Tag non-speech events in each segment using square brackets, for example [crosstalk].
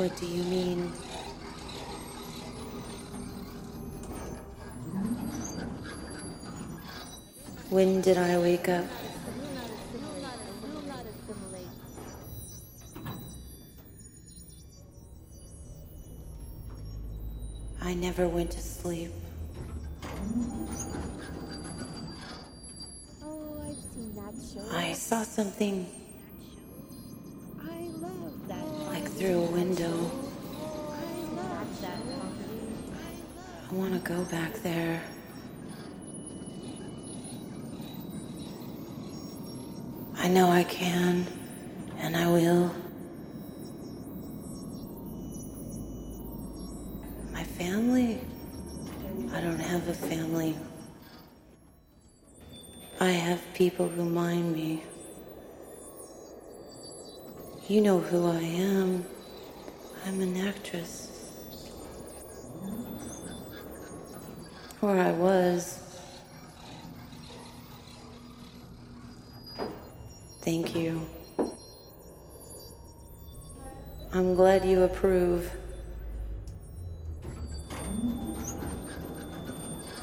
What do you mean? When did I wake up? I never went to sleep. Oh, I've seen that show. I saw something through a window. I want to go back there. I know I can, and I will. My family? I don't have a family. I have people who mind me. You know who I am. I'm an actress. Or I was. Thank you. I'm glad you approve.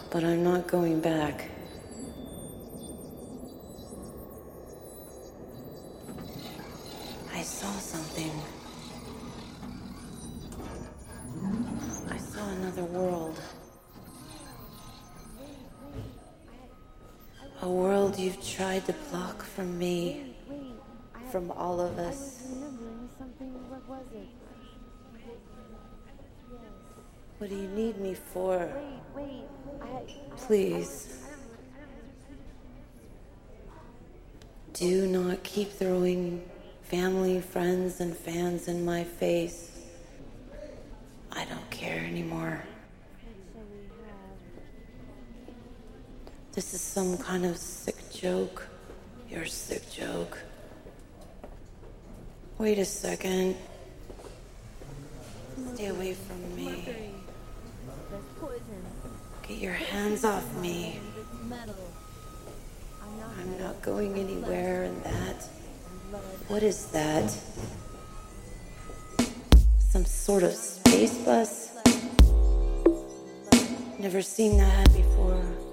But I'm not going back. I saw something. I saw another world. A world you've tried to block from me, from all of us. What do you need me for? Please. Do not keep throwing family, friends, and fans in my face. I don't care anymore. This is some kind of sick joke. Your sick joke. Wait a second. Stay away from me. Get your hands off me. I'm not not going anywhere in that. What is that? Some sort of space bus? Never seen that before.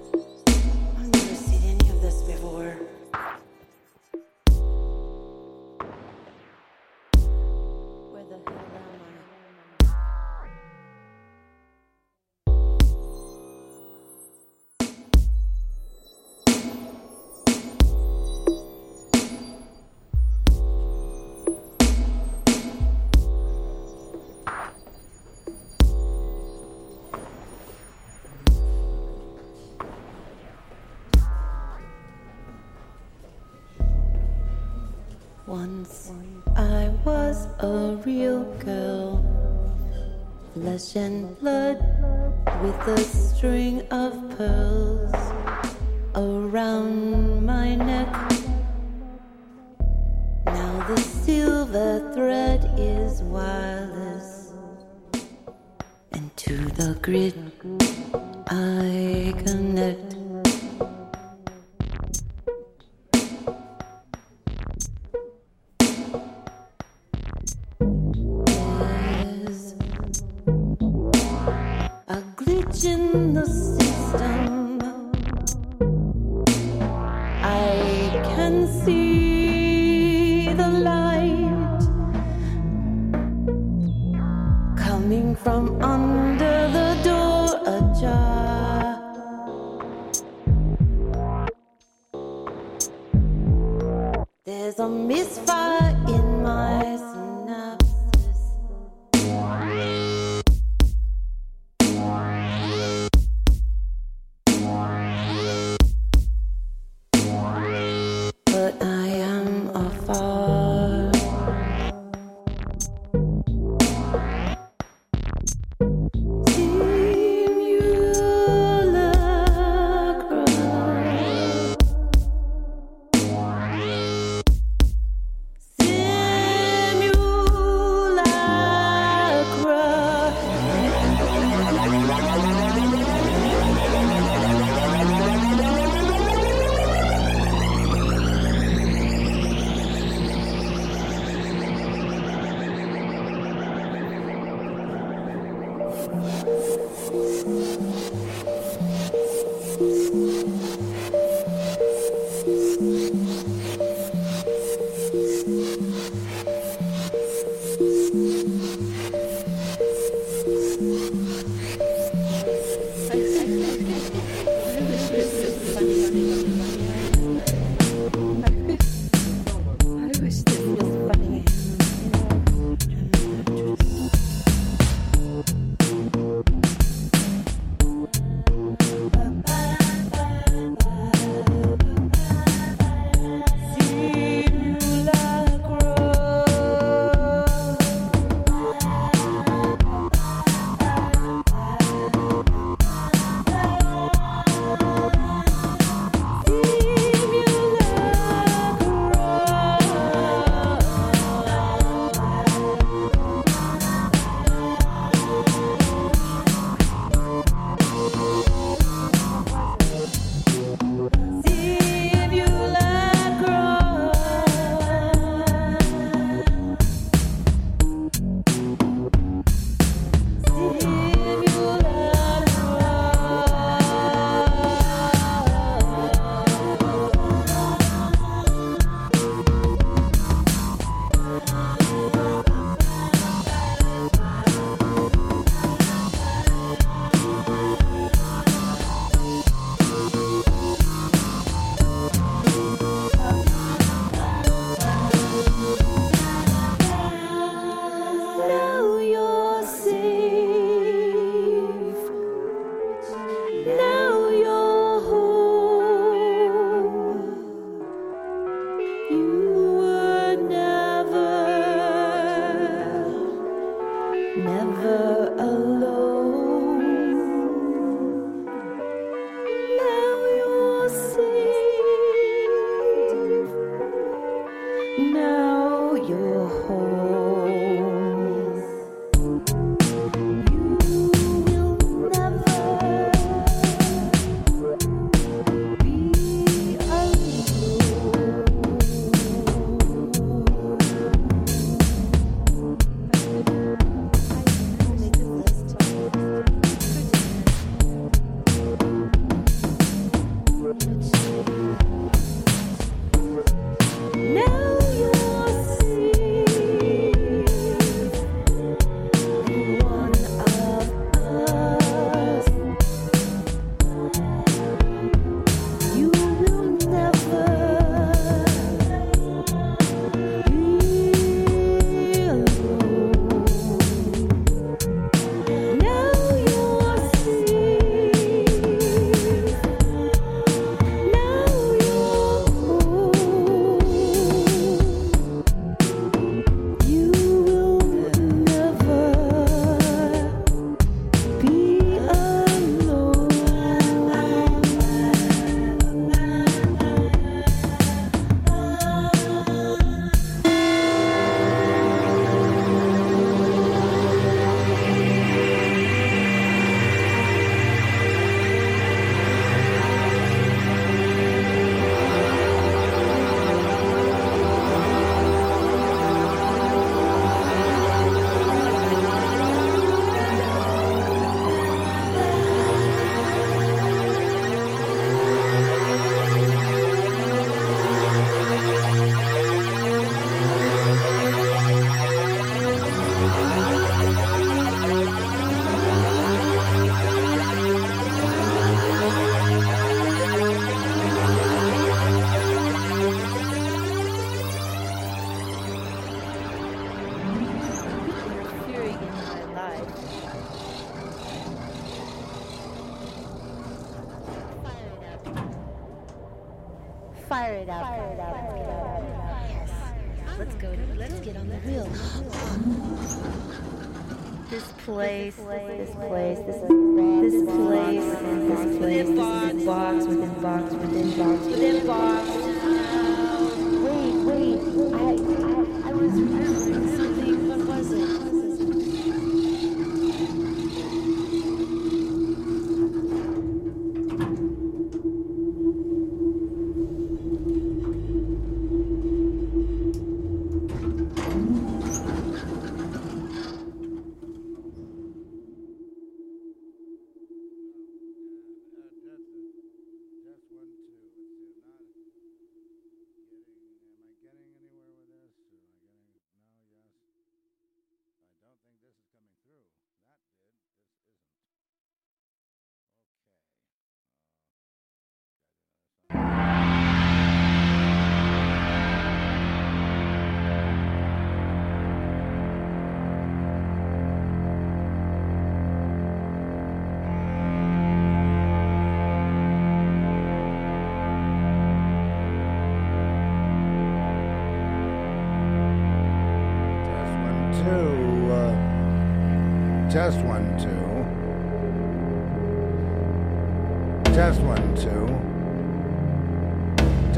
Flesh and blood, with a string of pearls around my neck. Now the silver thread is wireless, and to the grid I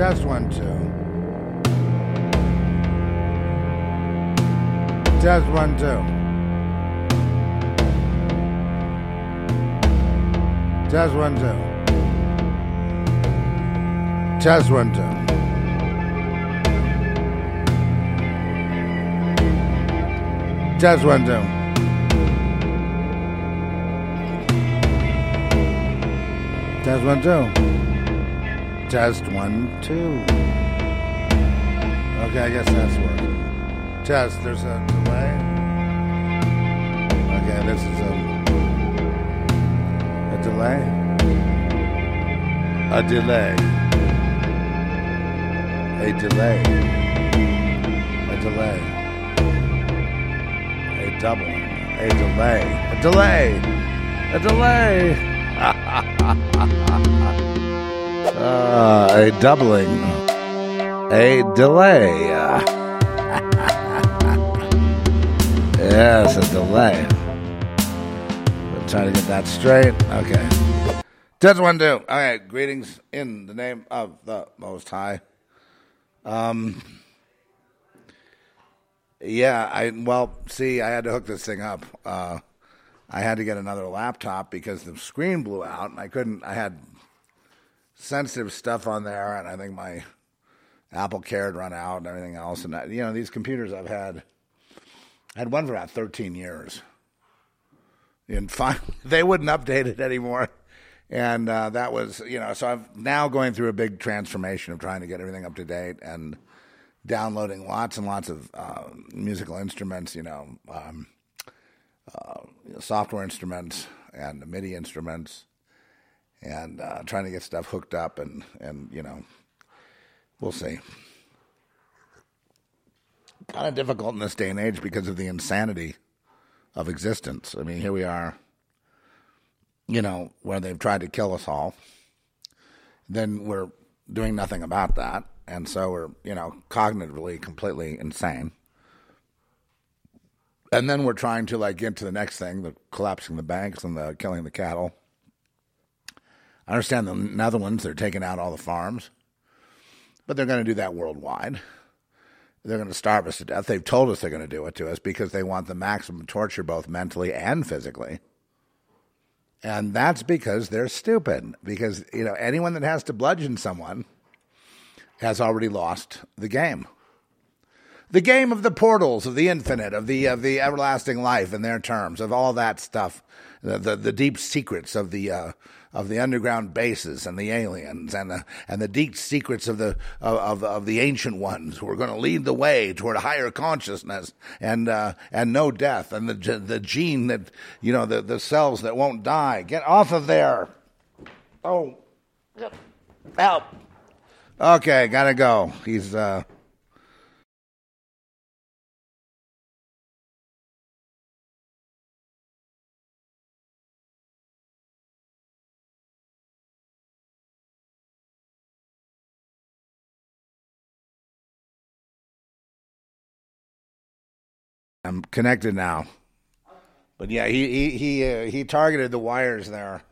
That's one, two. That's one, two. That's one, two. That's one, two. Just one two. Just one two. Test one, two. Okay, I guess that's working. Test, there's a delay. Okay, this is a, a delay. A delay. A delay. A delay. A double. A delay. A delay. A delay. [laughs] Uh, a doubling. A delay. [laughs] yes, a delay. We'll try to get that straight. Okay. Test one, two. All right. Greetings in the name of the Most High. Um. Yeah, I well, see, I had to hook this thing up. Uh, I had to get another laptop because the screen blew out, and I couldn't. I had sensitive stuff on there, and I think my Apple Care had run out and everything else. And I, you know, these computers I've had, I had one for about 13 years, and finally [laughs] they wouldn't update it anymore. And uh, that was, you know, so I'm now going through a big transformation of trying to get everything up to date and downloading lots and lots of uh, musical instruments, you know, um, uh, you know, software instruments and MIDI instruments, and uh, trying to get stuff hooked up, and and you know, we'll see. Kind of difficult in this day and age because of the insanity of existence. I mean, here we are, you know, where they've tried to kill us all. Then we're doing nothing about that, and so we're you know cognitively completely insane and then we're trying to like get to the next thing the collapsing the banks and the killing the cattle i understand the netherlands they're taking out all the farms but they're going to do that worldwide. They're going to starve us to death. They've told us they're going to do it to us because they want the maximum torture both mentally and physically. And that's because they're stupid because you know anyone that has to bludgeon someone has already lost the game the game of the portals of the infinite of the of the everlasting life in their terms of all that stuff the the, the deep secrets of the uh, of the underground bases and the aliens and the and the deep secrets of the of of the ancient ones who are going to lead the way toward a higher consciousness and uh, and no death and the the gene that you know the the cells that won't die. Get off of there. Oh. Help. Okay gotta go. He's uh I'm connected now. But yeah, he he he uh, he targeted the wires there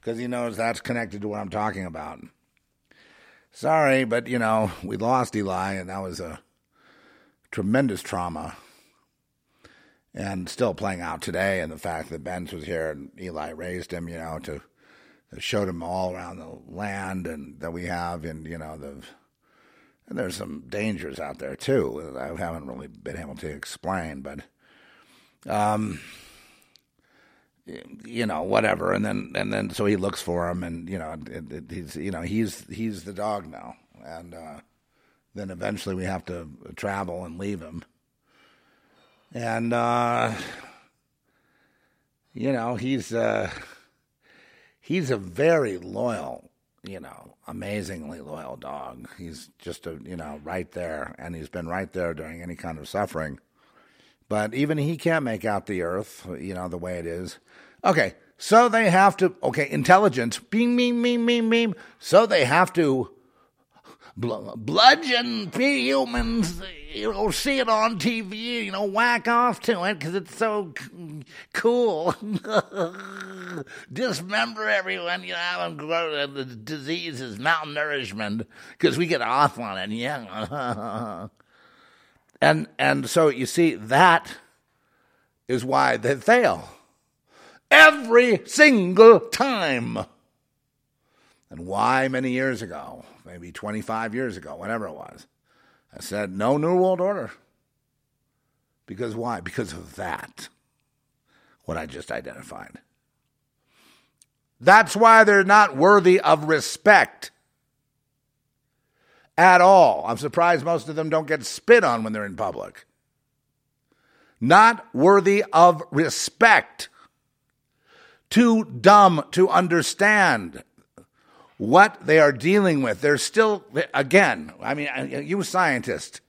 because he knows that's connected to what I'm talking about. Sorry, but you know we lost Eli, and that was a tremendous trauma, and still playing out today. And the fact that Benz was here and Eli raised him, you know, to showed him all around the land and that we have, and you know the and there's some dangers out there too. that I haven't really been able to explain, but um, you know, whatever. And then and then so he looks for him, and you know, it, it, he's you know he's he's the dog now, and uh, then eventually we have to travel and leave him, and uh, you know he's uh, he's a very loyal you know, amazingly loyal dog. He's just a, you know, right there, and he's been right there during any kind of suffering. But even he can't make out the earth, you know, the way it is. Okay, so they have to, okay, intelligence, beam, beam, beam, beam, beam. So they have to bludgeon humans. You know, see it on TV. You know, whack off to it because it's so c- cool. [laughs] Dismember everyone. You know, have them grow. Uh, the disease is malnourishment because we get off on it. Yeah. [laughs] and and so you see that is why they fail every single time. And why many years ago, maybe 25 years ago, whatever it was, I said, no New World Order. Because why? Because of that, what I just identified. That's why they're not worthy of respect at all. I'm surprised most of them don't get spit on when they're in public. Not worthy of respect. Too dumb to understand what they are dealing with. They're still, again, I mean, you scientists,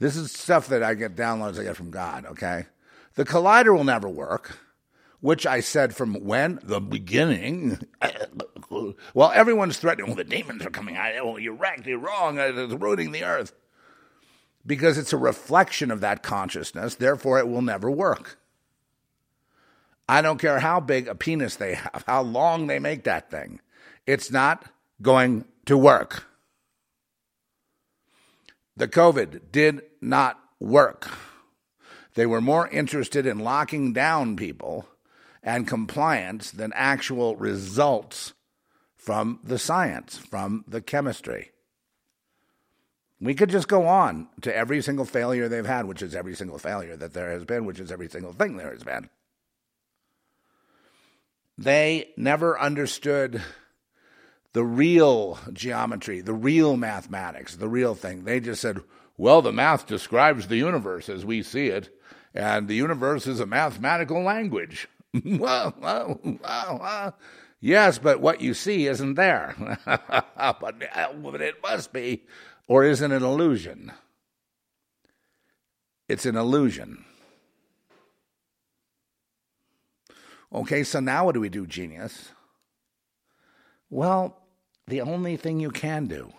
this is stuff that I get downloads I get from God, okay? The collider will never work, which I said from when? The beginning. [laughs] well, everyone's threatening, well, the demons are coming out. Oh, you're right, you're wrong, uh, it's ruining the earth. Because it's a reflection of that consciousness, therefore it will never work. I don't care how big a penis they have, how long they make that thing. It's not going to work. The COVID did not work. They were more interested in locking down people and compliance than actual results from the science, from the chemistry. We could just go on to every single failure they've had, which is every single failure that there has been, which is every single thing there has been. They never understood the real geometry, the real mathematics, the real thing. They just said, well, the math describes the universe as we see it, and the universe is a mathematical language. [laughs] well, well, well, yes, but what you see isn't there. [laughs] but, but it must be, or is it an illusion? It's an illusion. Okay, so now what do we do, genius? Well, the only thing you can do,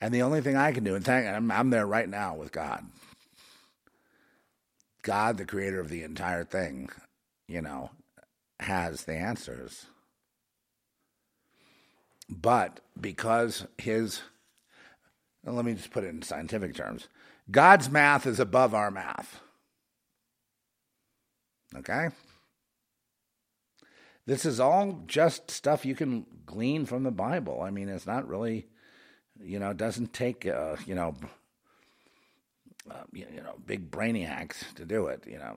and the only thing I can do, and thank, I'm, I'm there right now with God. God, the creator of the entire thing, you know, has the answers. But because his, let me just put it in scientific terms God's math is above our math. Okay? This is all just stuff you can glean from the Bible. I mean, it's not really, you know, it doesn't take, uh, you know, uh, you, know, big brainiacs to do it. You know,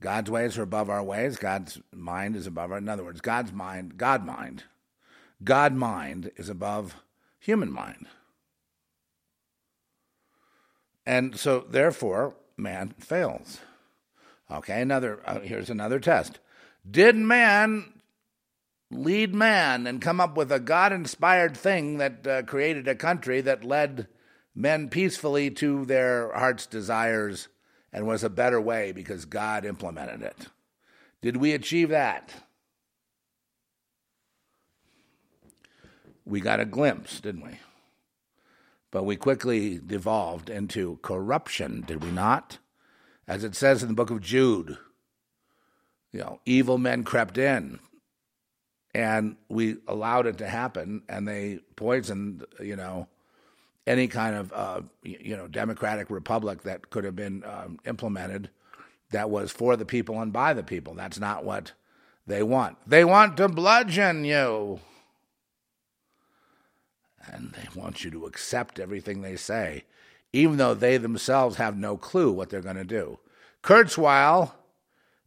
God's ways are above our ways. God's mind is above our. In other words, God's mind, God mind, God mind is above human mind. And so, therefore, man fails. Okay, another. Uh, here's another test. Did man lead man and come up with a God inspired thing that uh, created a country that led men peacefully to their heart's desires and was a better way because God implemented it? Did we achieve that? We got a glimpse, didn't we? But we quickly devolved into corruption, did we not? As it says in the book of Jude you know, evil men crept in and we allowed it to happen and they poisoned, you know, any kind of, uh, you know, democratic republic that could have been um, implemented that was for the people and by the people. That's not what they want. They want to bludgeon you. And they want you to accept everything they say, even though they themselves have no clue what they're going to do. Kurzweil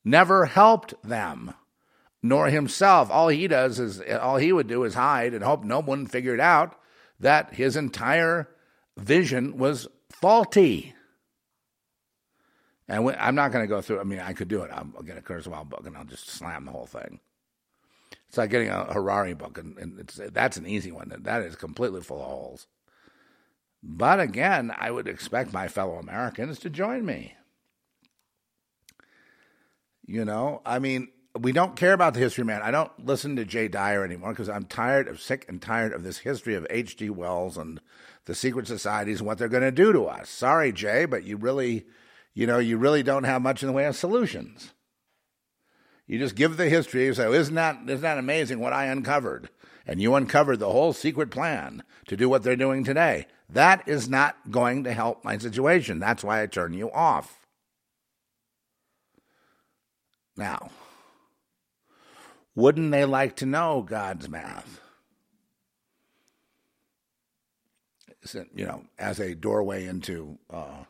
never helped them, nor himself. All he does is, all he would do is hide and hope no one figured out that his entire vision was faulty. And I'm not going to go through. I mean, I could do it. I'll get a Kurzweil book and I'll just slam the whole thing. It's like getting a Harari book, and, and that's an easy one. That is completely full of holes. But again, I would expect my fellow Americans to join me. You know, I mean, we don't care about the history, man. I don't listen to Jay Dyer anymore because I'm tired of sick and tired of this history of H.G. Wells and the secret societies and what they're going to do to us. Sorry, Jay, but you really, you know, you really don't have much in the way of solutions. You just give the history. You say, oh, "Isn't that isn't that amazing what I uncovered?" And you uncovered the whole secret plan to do what they're doing today. That is not going to help my situation. That's why I turn you off. Now, wouldn't they like to know God's math? You know, as a doorway into uh,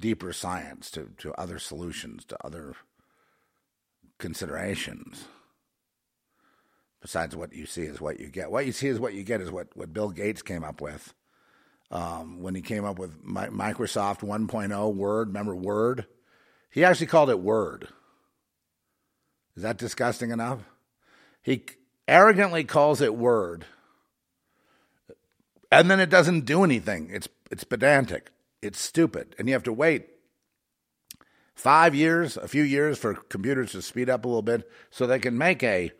deeper science, to, to other solutions, to other considerations. Besides, what you see is what you get. What you see is what you get is what, what Bill Gates came up with um, when he came up with Microsoft 1.0 Word. Remember Word? He actually called it Word. Is that disgusting enough? He arrogantly calls it Word, and then it doesn't do anything. It's it's pedantic. It's stupid, and you have to wait five years, a few years for computers to speed up a little bit so they can make a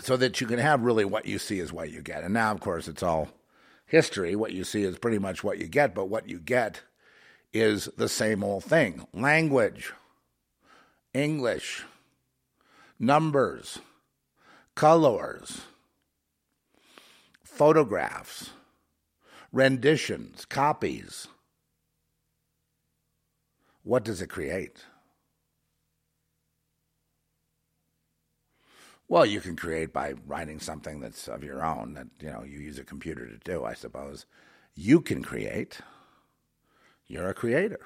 so that you can have really what you see is what you get. And now, of course, it's all history. What you see is pretty much what you get, but what you get is the same old thing language, English, numbers, colors, photographs, renditions, copies. What does it create? Well, you can create by writing something that's of your own that you know you use a computer to do. I suppose you can create. You're a creator.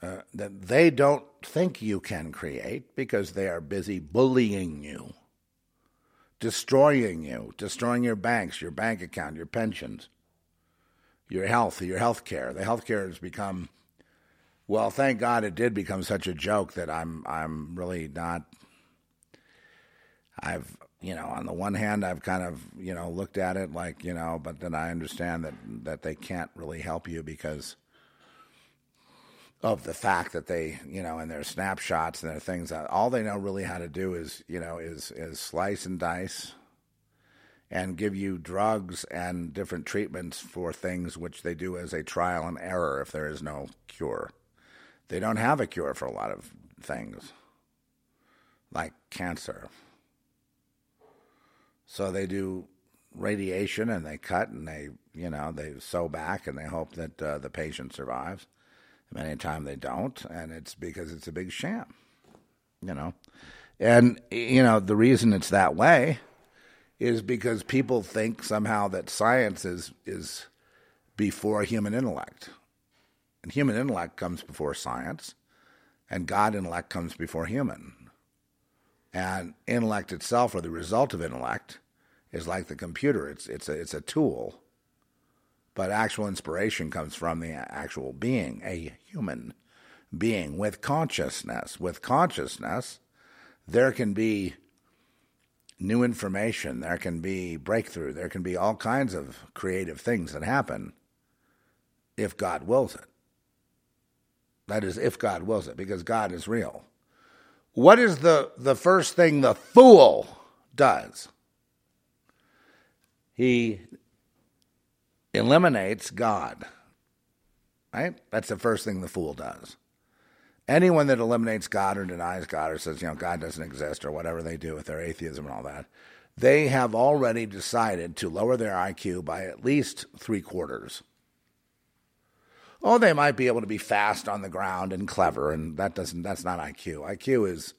Uh, that they don't think you can create because they are busy bullying you, destroying you, destroying your banks, your bank account, your pensions, your health, your health care. The health care has become well, thank God it did become such a joke that I'm I'm really not. I've you know on the one hand I've kind of you know looked at it like you know, but then I understand that that they can't really help you because of the fact that they you know and their snapshots and their things all they know really how to do is you know is is slice and dice and give you drugs and different treatments for things which they do as a trial and error if there is no cure they don't have a cure for a lot of things, like cancer. So they do radiation and they cut and they, you know, they sew back and they hope that uh, the patient survives. Many times they don't, and it's because it's a big sham, you know. And, you know, the reason it's that way is because people think somehow that science is, is before human intellect. And human intellect comes before science, and God intellect comes before human. And intellect itself, or the result of intellect, is like the computer. It's it's a it's a tool, but actual inspiration comes from the actual being, a human being with consciousness. With consciousness, there can be new information, there can be breakthrough, there can be all kinds of creative things that happen if God wills it. That is, if God wills it, because God is real. What is the, the first thing the fool does? He eliminates God. Right? That's the first thing the fool does. Anyone that eliminates God or denies God or says, you know, God doesn't exist or whatever they do with their atheism and all that, they have already decided to lower their IQ by at least three quarters. Oh, they might be able to be fast on the ground and clever, and that doesn't that's not IQ. IQ is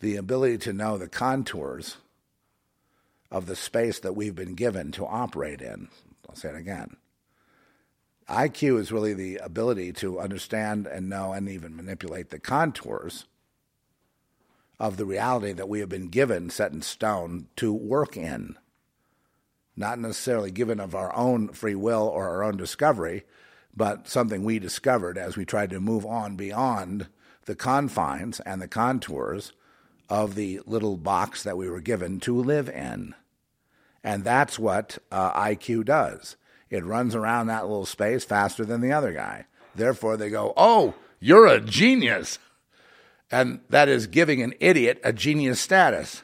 the ability to know the contours of the space that we've been given to operate in. I'll say it again. IQ is really the ability to understand and know and even manipulate the contours of the reality that we have been given, set in stone, to work in. Not necessarily given of our own free will or our own discovery, but something we discovered as we tried to move on beyond the confines and the contours of the little box that we were given to live in. And that's what uh, IQ does. It runs around that little space faster than the other guy. Therefore, they go, Oh, you're a genius. And that is giving an idiot a genius status.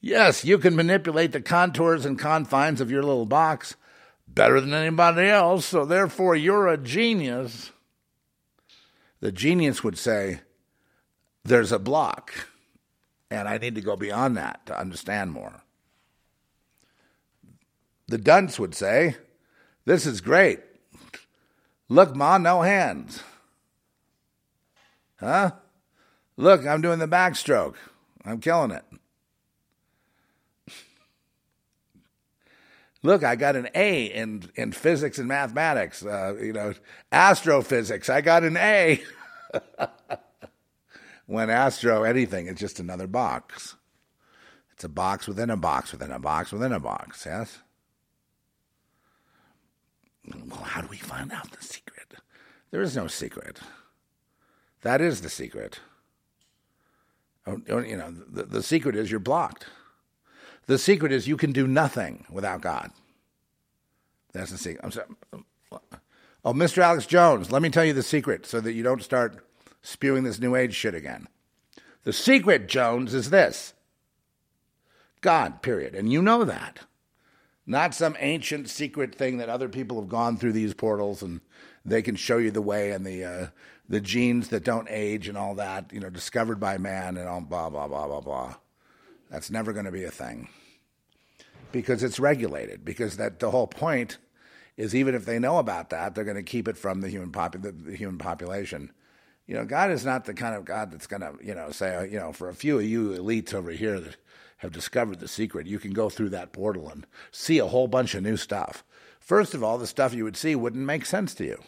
Yes, you can manipulate the contours and confines of your little box better than anybody else, so therefore you're a genius. The genius would say, There's a block, and I need to go beyond that to understand more. The dunce would say, This is great. Look, Ma, no hands. Huh? Look, I'm doing the backstroke. I'm killing it. [laughs] Look, I got an A in, in physics and mathematics, uh, you know, astrophysics. I got an A. [laughs] when astro anything it's just another box. It's a box within a box within a box within a box, yes? Well, how do we find out the secret? There is no secret. That is the secret. Oh, oh, you know, the, the secret is you're blocked. The secret is you can do nothing without God. That's the secret. I'm sorry. Oh, Mr. Alex Jones, let me tell you the secret so that you don't start spewing this New Age shit again. The secret, Jones, is this God, period. And you know that. Not some ancient secret thing that other people have gone through these portals and they can show you the way and the uh, the genes that don't age and all that, you know, discovered by man and all blah blah blah blah blah. That's never going to be a thing because it's regulated. Because that the whole point is even if they know about that, they're going to keep it from the human the, the human population. You know, God is not the kind of God that's going to you know say you know for a few of you elites over here that have discovered the secret, you can go through that portal and see a whole bunch of new stuff. First of all, the stuff you would see wouldn't make sense to you.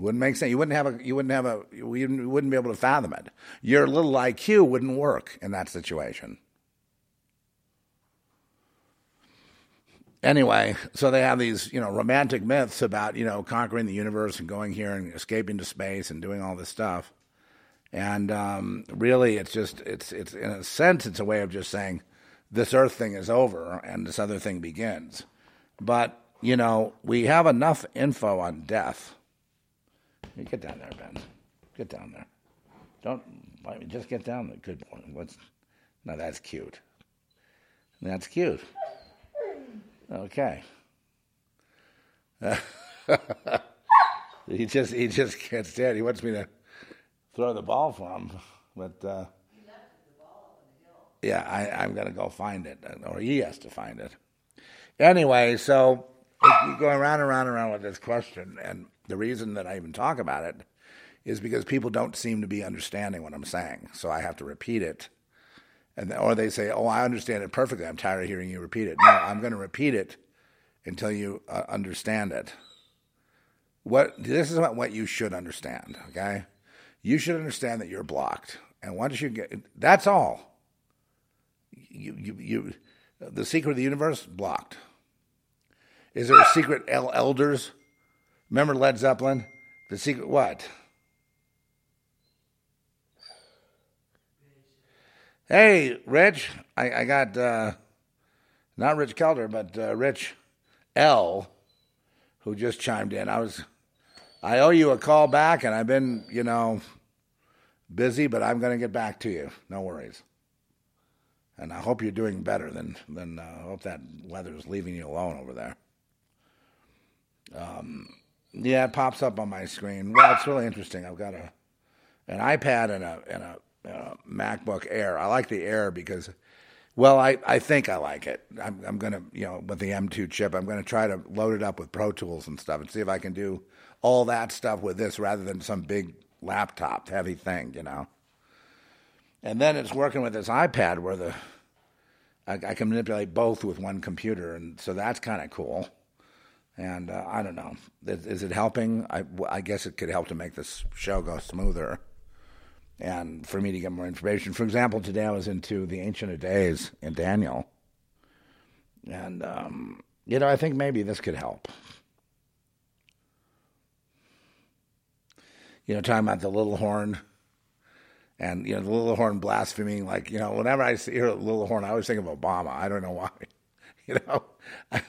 Wouldn't make sense. You wouldn't have a. You wouldn't have a. You wouldn't be able to fathom it. Your little IQ wouldn't work in that situation. Anyway, so they have these, you know, romantic myths about, you know, conquering the universe and going here and escaping to space and doing all this stuff. And um, really, it's just, it's, it's in a sense, it's a way of just saying this Earth thing is over and this other thing begins. But you know, we have enough info on death you get down there, Ben. Get down there. Don't I mean, just get down there. Good morning. What's now? That's cute. That's cute. Okay. [laughs] He just he just can't stand. He wants me to throw the ball for him, but uh, yeah, I, I'm gonna go find it, or he has to find it. Anyway, so you going around and around and around with this question, and the reason that I even talk about it is because people don't seem to be understanding what I'm saying. So I have to repeat it. And, or they say, oh, I understand it perfectly. I'm tired of hearing you repeat it. No, I'm going to repeat it until you uh, understand it. What, this is what you should understand, okay? You should understand that you're blocked. And once you get, that's all. You, you, you, the secret of the universe, blocked. Is there a secret elders? Remember Led Zeppelin? The secret what? Hey, Rich, I, I got uh, not Rich Kelder, but uh, Rich L, who just chimed in. I was, I owe you a call back, and I've been, you know, busy, but I'm going to get back to you. No worries. And I hope you're doing better than than. Uh, I hope that weather's leaving you alone over there. Um, yeah, it pops up on my screen. Well, it's really interesting. I've got a an iPad and a and a, a MacBook Air. I like the Air because, well, I, I think I like it. I'm, I'm gonna you know with the M2 chip, I'm gonna try to load it up with Pro Tools and stuff and see if I can do all that stuff with this rather than some big laptop heavy thing, you know. And then it's working with this iPad where the I, I can manipulate both with one computer, and so that's kind of cool. And uh, I don't know. Is, is, it helping? I, I guess it could help to make this show go smoother and for me to get more information. For example, today I was into the Ancient of Days in Daniel. And, um, you know, I think maybe this could help. You know, talking about the little horn and, you know, the little horn blaspheming. Like, you know, whenever I hear a little horn, I always think of Obama. I don't know why. [laughs] You know,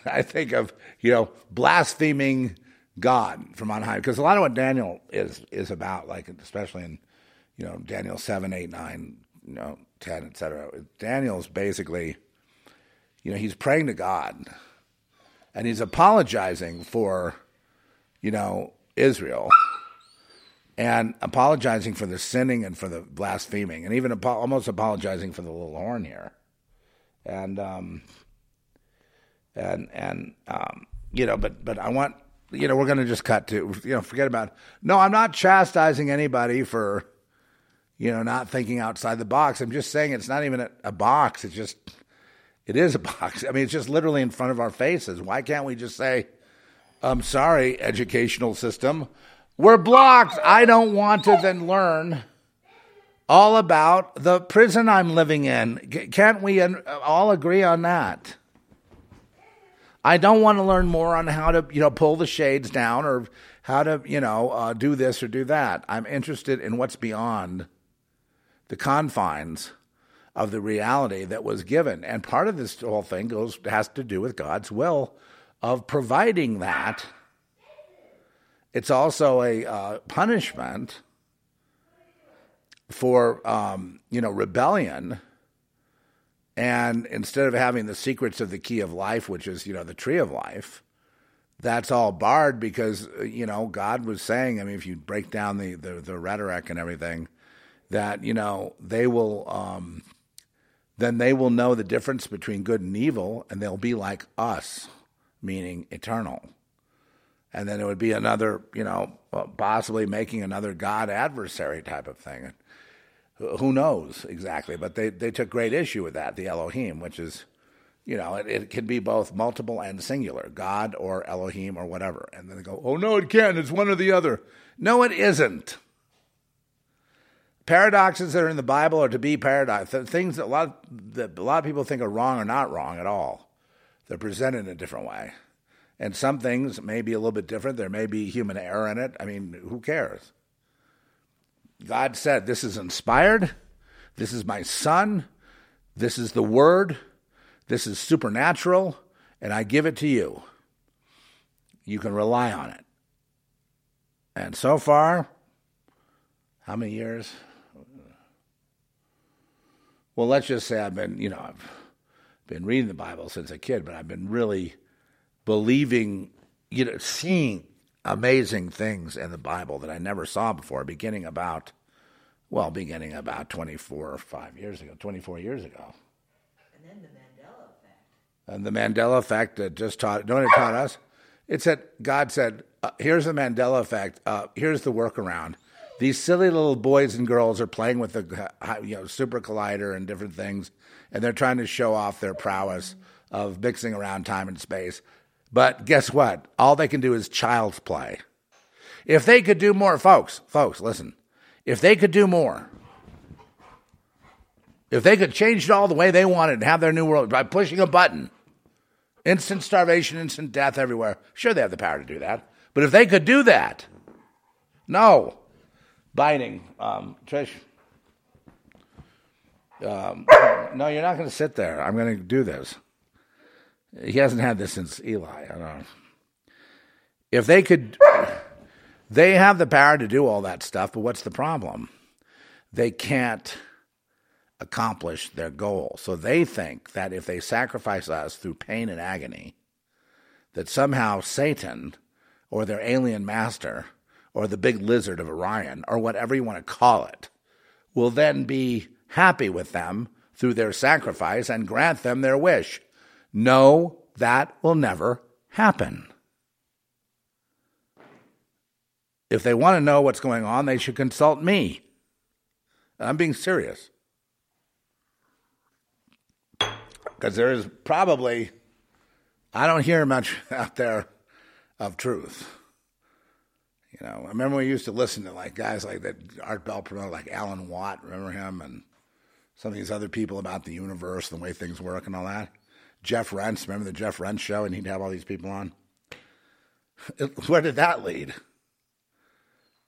I think of you know blaspheming God from on high because a lot of what Daniel is is about, like especially in you know, Daniel 7, 8, 9, you know, 10, et etc. Daniel's basically, you know, he's praying to God and he's apologizing for, you know, Israel and apologizing for the sinning and for the blaspheming and even apo- almost apologizing for the little horn here. And, um, and, and, um, you know, but, but I want, you know, we're going to just cut to, you know, forget about, no, I'm not chastising anybody for, you know, not thinking outside the box. I'm just saying it's not even a, a box. It's just, it is a box. I mean, it's just literally in front of our faces. Why can't we just say, I'm sorry, educational system, we're blocked. I don't want to then learn all about the prison I'm living in. Can't we all agree on that? I don't want to learn more on how to, you know, pull the shades down or how to, you know, uh, do this or do that. I'm interested in what's beyond the confines of the reality that was given. And part of this whole thing goes has to do with God's will of providing that. It's also a uh, punishment for um, you know rebellion. And instead of having the secrets of the key of life, which is you know the tree of life, that's all barred because you know God was saying. I mean, if you break down the the, the rhetoric and everything, that you know they will um, then they will know the difference between good and evil and they'll be like us meaning eternal and then it would be another you know uh, possibly making another god adversary type of thing. Who knows exactly? But they, they took great issue with that the elohim which is you know it, it can be both multiple and singular god or elohim or whatever. And then they go oh no it can't. It's one or the other. No it isn't. Paradoxes that are in the Bible are to be paradox things that a lot of, that a lot of people think are wrong are not wrong at all. They're presented in a different way, and some things may be a little bit different. There may be human error in it. I mean, who cares? God said, "This is inspired. This is my Son. This is the Word. This is supernatural, and I give it to you. You can rely on it." And so far, how many years? well, let's just say I've been, you know, I've been reading the Bible since a kid, but I've been really believing, you know, seeing amazing things in the Bible that I never saw before, beginning about, well, beginning about 24 or 5 years ago, 24 years ago. And then the Mandela effect. And the Mandela effect that just taught, what it taught us? It said, God said, uh, here's the Mandela effect, uh, here's the workaround these silly little boys and girls are playing with the you know super collider and different things, and they're trying to show off their prowess of mixing around time and space. But guess what? All they can do is child's play. If they could do more, folks, folks, listen. If they could do more, if they could change it all the way they wanted and have their new world by pushing a button, instant starvation, instant death everywhere. Sure, they have the power to do that. But if they could do that, no, biting. Um, Trish, um, no, you're not going to sit there. I'm going to do this. He hasn't had this since Eli. I don't know. If they could, they have the power to do all that stuff, but what's the problem? They can't accomplish their goal. So they think that if they sacrifice us through pain and agony, that somehow Satan or their alien master or the big lizard of Orion, or whatever you want to call it, will then be happy with them through their sacrifice and grant them their wish. No, that will never happen. If they want to know what's going on, they should consult me. I'm being serious. Because there is probably, I don't hear much [laughs] out there of truth. You know, I remember we used to listen to like guys like that Art Bell promoted, like Alan Watt. Remember him and some of these other people about the universe and the way things work and all that. Jeff Rense, remember the Jeff Rense show, and he'd have all these people on. [laughs] Where did that lead?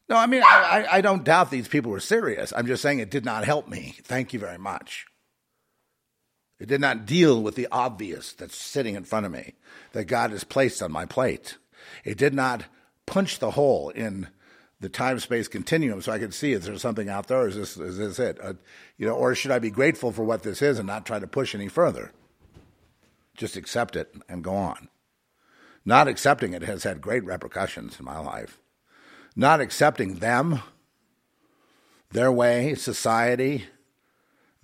No, I mean, I, I don't doubt these people were serious. I'm just saying it did not help me. Thank you very much. It did not deal with the obvious that's sitting in front of me that God has placed on my plate. It did not punch the hole in the time space continuum so I can see is there something out there? Or is this is this it? Uh, you know, or should I be grateful for what this is and not try to push any further? Just accept it and go on. Not accepting it has had great repercussions in my life. Not accepting them, their way, society,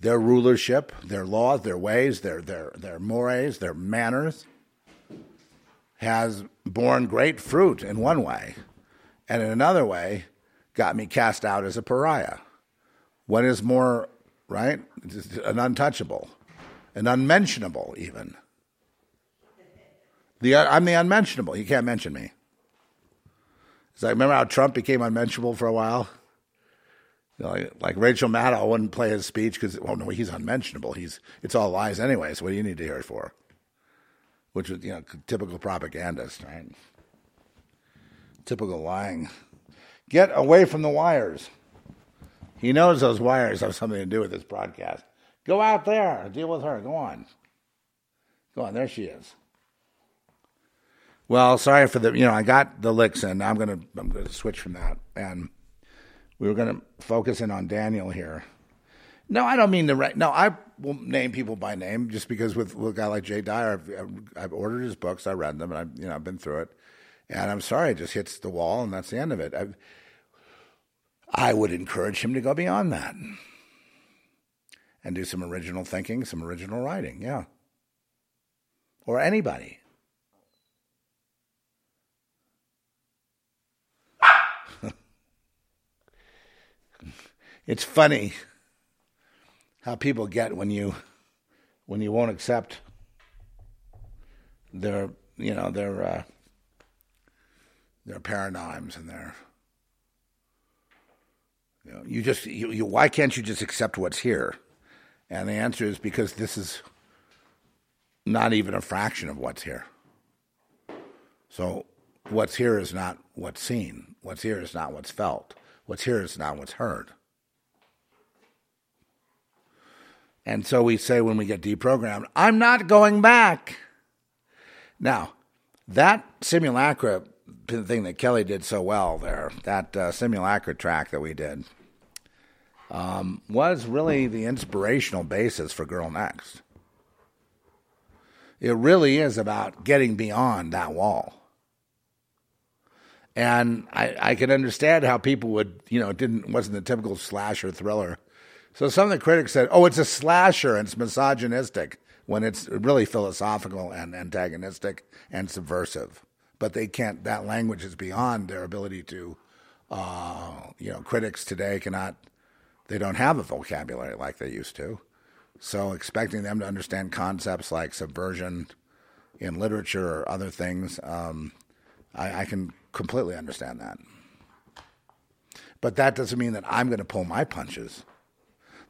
their rulership, their laws, their ways, their their their mores, their manners has borne great fruit in one way, and in another way, got me cast out as a pariah. What is more, right? An untouchable, an unmentionable, even. The, uh, I'm the unmentionable. You can't mention me. It's like, remember how Trump became unmentionable for a while? You know, like, like, Rachel Maddow wouldn't play his speech because, oh no, he's unmentionable. He's it's all lies anyway. So what do you need to hear it for? Which was, you know, typical propagandist, right? Typical lying. Get away from the wires. He knows those wires have something to do with this broadcast. Go out there, deal with her. Go on. Go on. There she is. Well, sorry for the you know I got the licks in. I'm gonna I'm gonna switch from that, and we were gonna focus in on Daniel here. No, I don't mean the right. No, I will name people by name just because with, with a guy like Jay Dyer, I've, I've, ordered his books, I read them, and I you know I've been through it, and I'm sorry, it just hits the wall, and that's the end of it. I've, I would encourage him to go beyond that and do some original thinking, some original writing, yeah, or anybody. It's funny how people get when you when you won't accept their you know their uh, their paradigms and their you know you just you, you why can't you just accept what's here? And the answer is because this is not even a fraction of what's here. So what's here is not what's seen. What's here is not what's felt. What's here is not what's heard And so we say when we get deprogrammed, I'm not going back. Now, that simulacra thing that Kelly did so well there, that uh, simulacra track that we did, um, was really the inspirational basis for Girl Next. It really is about getting beyond that wall. And I, I can understand how people would, you know, it didn't wasn't the typical slasher thriller so some of the critics said, "Oh, it's a slasher and it's misogynistic," when it's really philosophical and antagonistic and subversive. But they can't. That language is beyond their ability to. Uh, you know, critics today cannot. They don't have a vocabulary like they used to. So expecting them to understand concepts like subversion in literature or other things, um, I, I can completely understand that. But that doesn't mean that I'm going to pull my punches.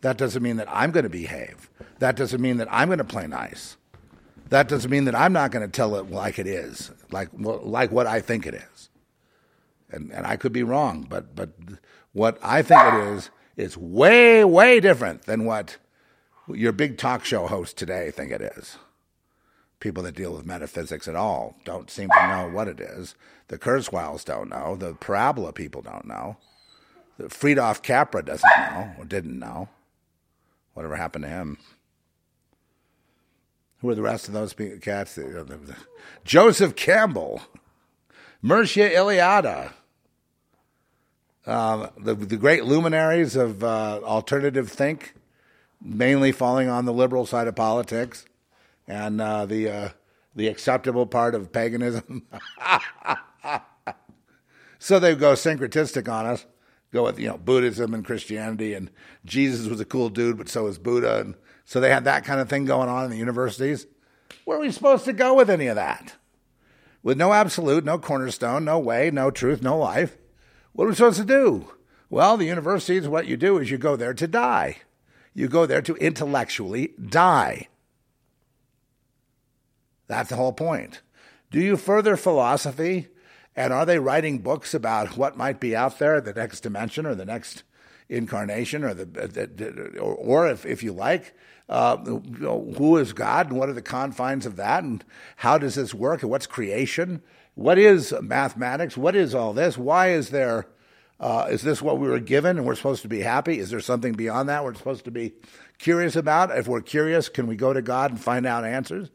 That doesn't mean that I'm going to behave. That doesn't mean that I'm going to play nice. That doesn't mean that I'm not going to tell it like it is, like like what I think it is. And and I could be wrong, but but what I think it is is way way different than what your big talk show hosts today think it is. People that deal with metaphysics at all don't seem to know what it is. The Kurzweils don't know. The parabola people don't know. Fritjof Capra doesn't know or didn't know. Whatever happened to him? Who are the rest of those cats? Joseph Campbell, Mircea Eliade, uh, the, the great luminaries of uh, alternative think, mainly falling on the liberal side of politics, and uh, the uh, the acceptable part of paganism. [laughs] so they go syncretistic on us go with you know Buddhism and Christianity, and Jesus was a cool dude, but so was Buddha, and so they had that kind of thing going on in the universities. Where are we supposed to go with any of that? With no absolute, no cornerstone, no way, no truth, no life. What are we supposed to do? Well, the universities, what you do is you go there to die. You go there to intellectually die. That's the whole point. Do you further philosophy and are they writing books about what might be out there, the next dimension or the next incarnation, or the, or, or if, if you like, uh, who is God and what are the confines of that, and how does this work, and what's creation? What is mathematics? What is all this? Why is there Uh, is this what we were given and we're supposed to be happy? Is there something beyond that we're supposed to be curious about? If we're curious, can we go to God and find out answers?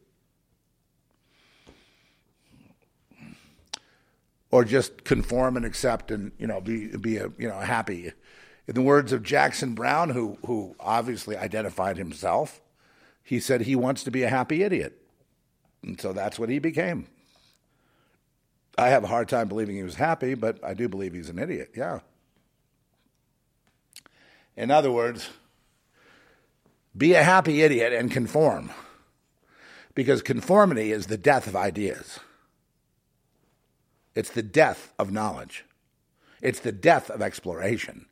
Or just conform and accept and you know be be a, you know happy. In the words of Jackson Browne, who who obviously identified himself, he said he wants to be a happy idiot, and so that's what he became. I have a hard time believing he was happy, but I do believe he's an idiot. Yeah. In other words, be a happy idiot and conform. Because conformity is the death of ideas. It's the death of knowledge. It's the death of exploration.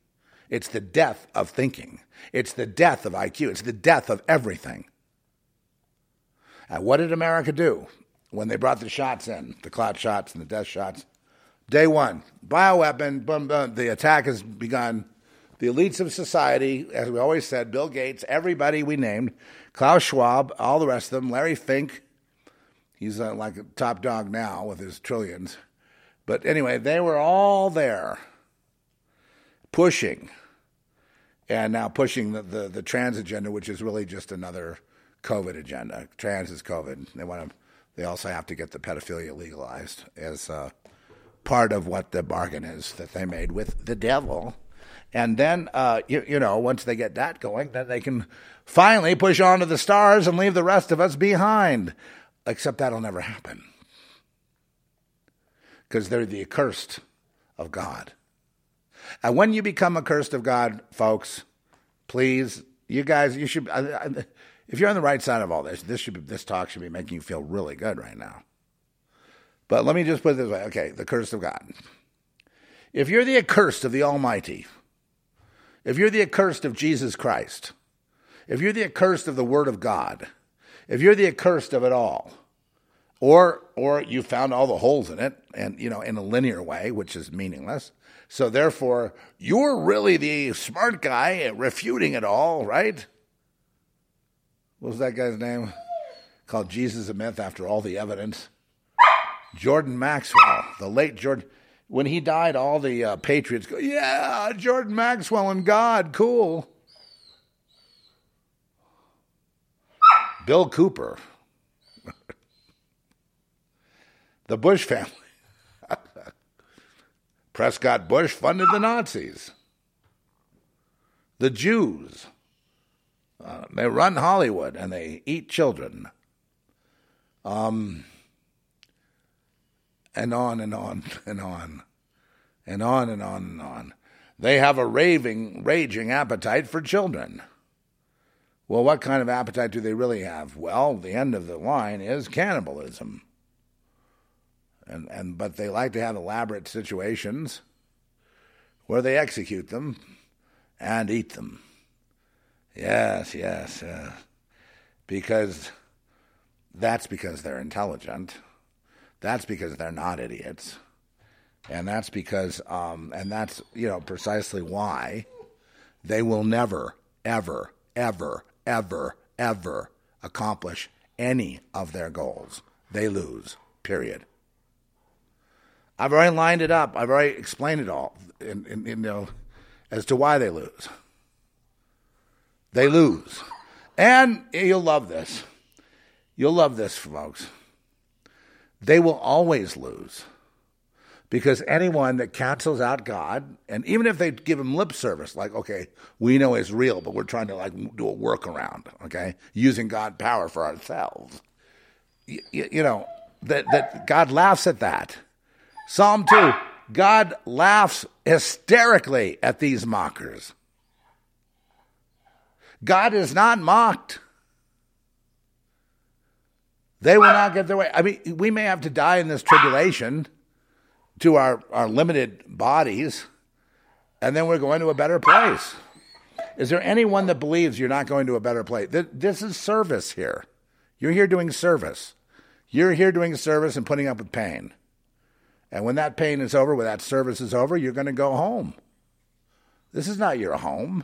It's the death of thinking. It's the death of IQ. It's the death of everything. And what did America do? when they brought the shots in, the clout shots and the death shots. Day one, bioweapon, boom, boom, the attack has begun. The elites of society, as we always said, Bill Gates, everybody we named, Klaus Schwab, all the rest of them, Larry Fink, he's uh, like a top dog now with his trillions. But anyway, they were all there pushing, and now pushing the, the, the trans agenda, which is really just another COVID agenda. Trans is COVID. They want to they also have to get the pedophilia legalized as uh, part of what the bargain is that they made with the devil. And then, uh, you, you, know, once they get that going, then they can finally push on to the stars and leave the rest of us behind. Except that'll never happen. Because they're the accursed of God. And when you become accursed of God, folks, please, you guys, you should. I, I, if you're on the right side of all this, this should be, this talk should be making you feel really good right now. But let me just put it this way. Okay, the curse of God. If you're the accursed of the Almighty, if you're the accursed of Jesus Christ, if you're the accursed of the Word of God, if you're the accursed of it all, or or you found all the holes in it, and you know, in a linear way, which is meaningless. So therefore, you're really the smart guy refuting it all, right? what was that guy's name? Called Jesus a Myth after all the evidence. Jordan Maxwell, the late Jordan. When he died, all the uh, patriots go, Yeah, Jordan Maxwell and God, cool. Bill Cooper, the Bush family. [laughs] Prescott Bush funded the Nazis. The Jews. Uh, they run Hollywood and they eat children. Um, and on and on and on and on and on and on. They have a raving, raging appetite for children. Well, what kind of appetite do they really have? Well, the end of the line is cannibalism. And, and but they like to have elaborate situations where they execute them and eat them. Yes, yes. Uh, because that's because they're intelligent. That's because they're not idiots. And that's because, um, and that's, you know, precisely why they will never, ever, ever, ever, ever accomplish any of their goals. They lose, period. I've already lined it up. I've already explained it all, in, in, you know, as to why they lose. They lose. And you'll love this. You'll love this, folks. They will always lose. Because anyone that cancels out God, and even if they give him lip service, like, okay, we know it's real, but we're trying to like do a workaround, okay, using God power for ourselves. You, you know, that, that God laughs at that. Psalm 2 God laughs hysterically at these mockers. God is not mocked. They will not get their way. I mean, we may have to die in this tribulation to our, our limited bodies, and then we're going to a better place. Is there anyone that believes you're not going to a better place? This is service here. You're here doing service. You're here doing service and putting up with pain. And when that pain is over, when that service is over, you're going to go home. This is not your home.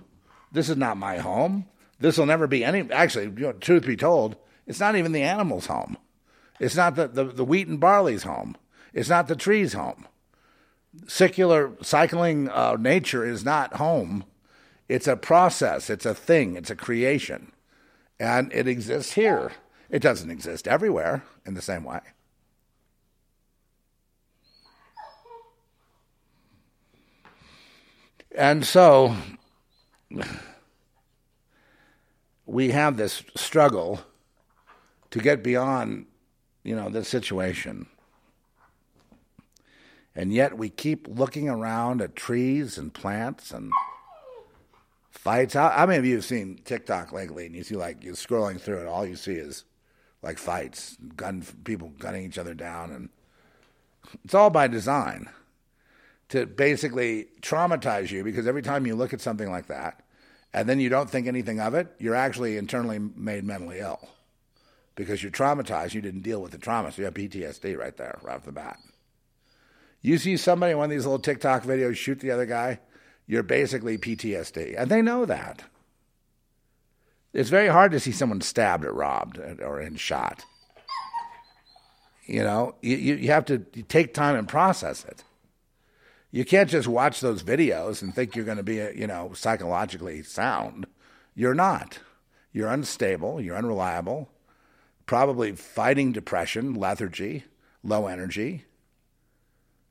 This is not my home. This will never be any. Actually, you know, truth be told, it's not even the animal's home. It's not the, the, the wheat and barley's home. It's not the tree's home. secular cycling uh, nature is not home. It's a process. It's a thing. It's a creation, and it exists here. It doesn't exist everywhere in the same way. And so we have this struggle to get beyond, you know, this situation. And yet we keep looking around at trees and plants and fights. How, how many of you have seen TikTok lately and you see like you're scrolling through it, all you see is like fights, gun people gunning each other down and it's all by design to basically traumatize you because every time you look at something like that and then you don't think anything of it, you're actually internally made mentally ill because you're traumatized. You didn't deal with the trauma, so you have PTSD right there, right off the bat. You see somebody in one of these little TikTok videos shoot the other guy, you're basically PTSD. And they know that. It's very hard to see someone stabbed or robbed or in shot. You know, you, you have to take time and process it. You can't just watch those videos and think you're going to be, you know, psychologically sound. You're not. You're unstable. You're unreliable. Probably fighting depression, lethargy, low energy.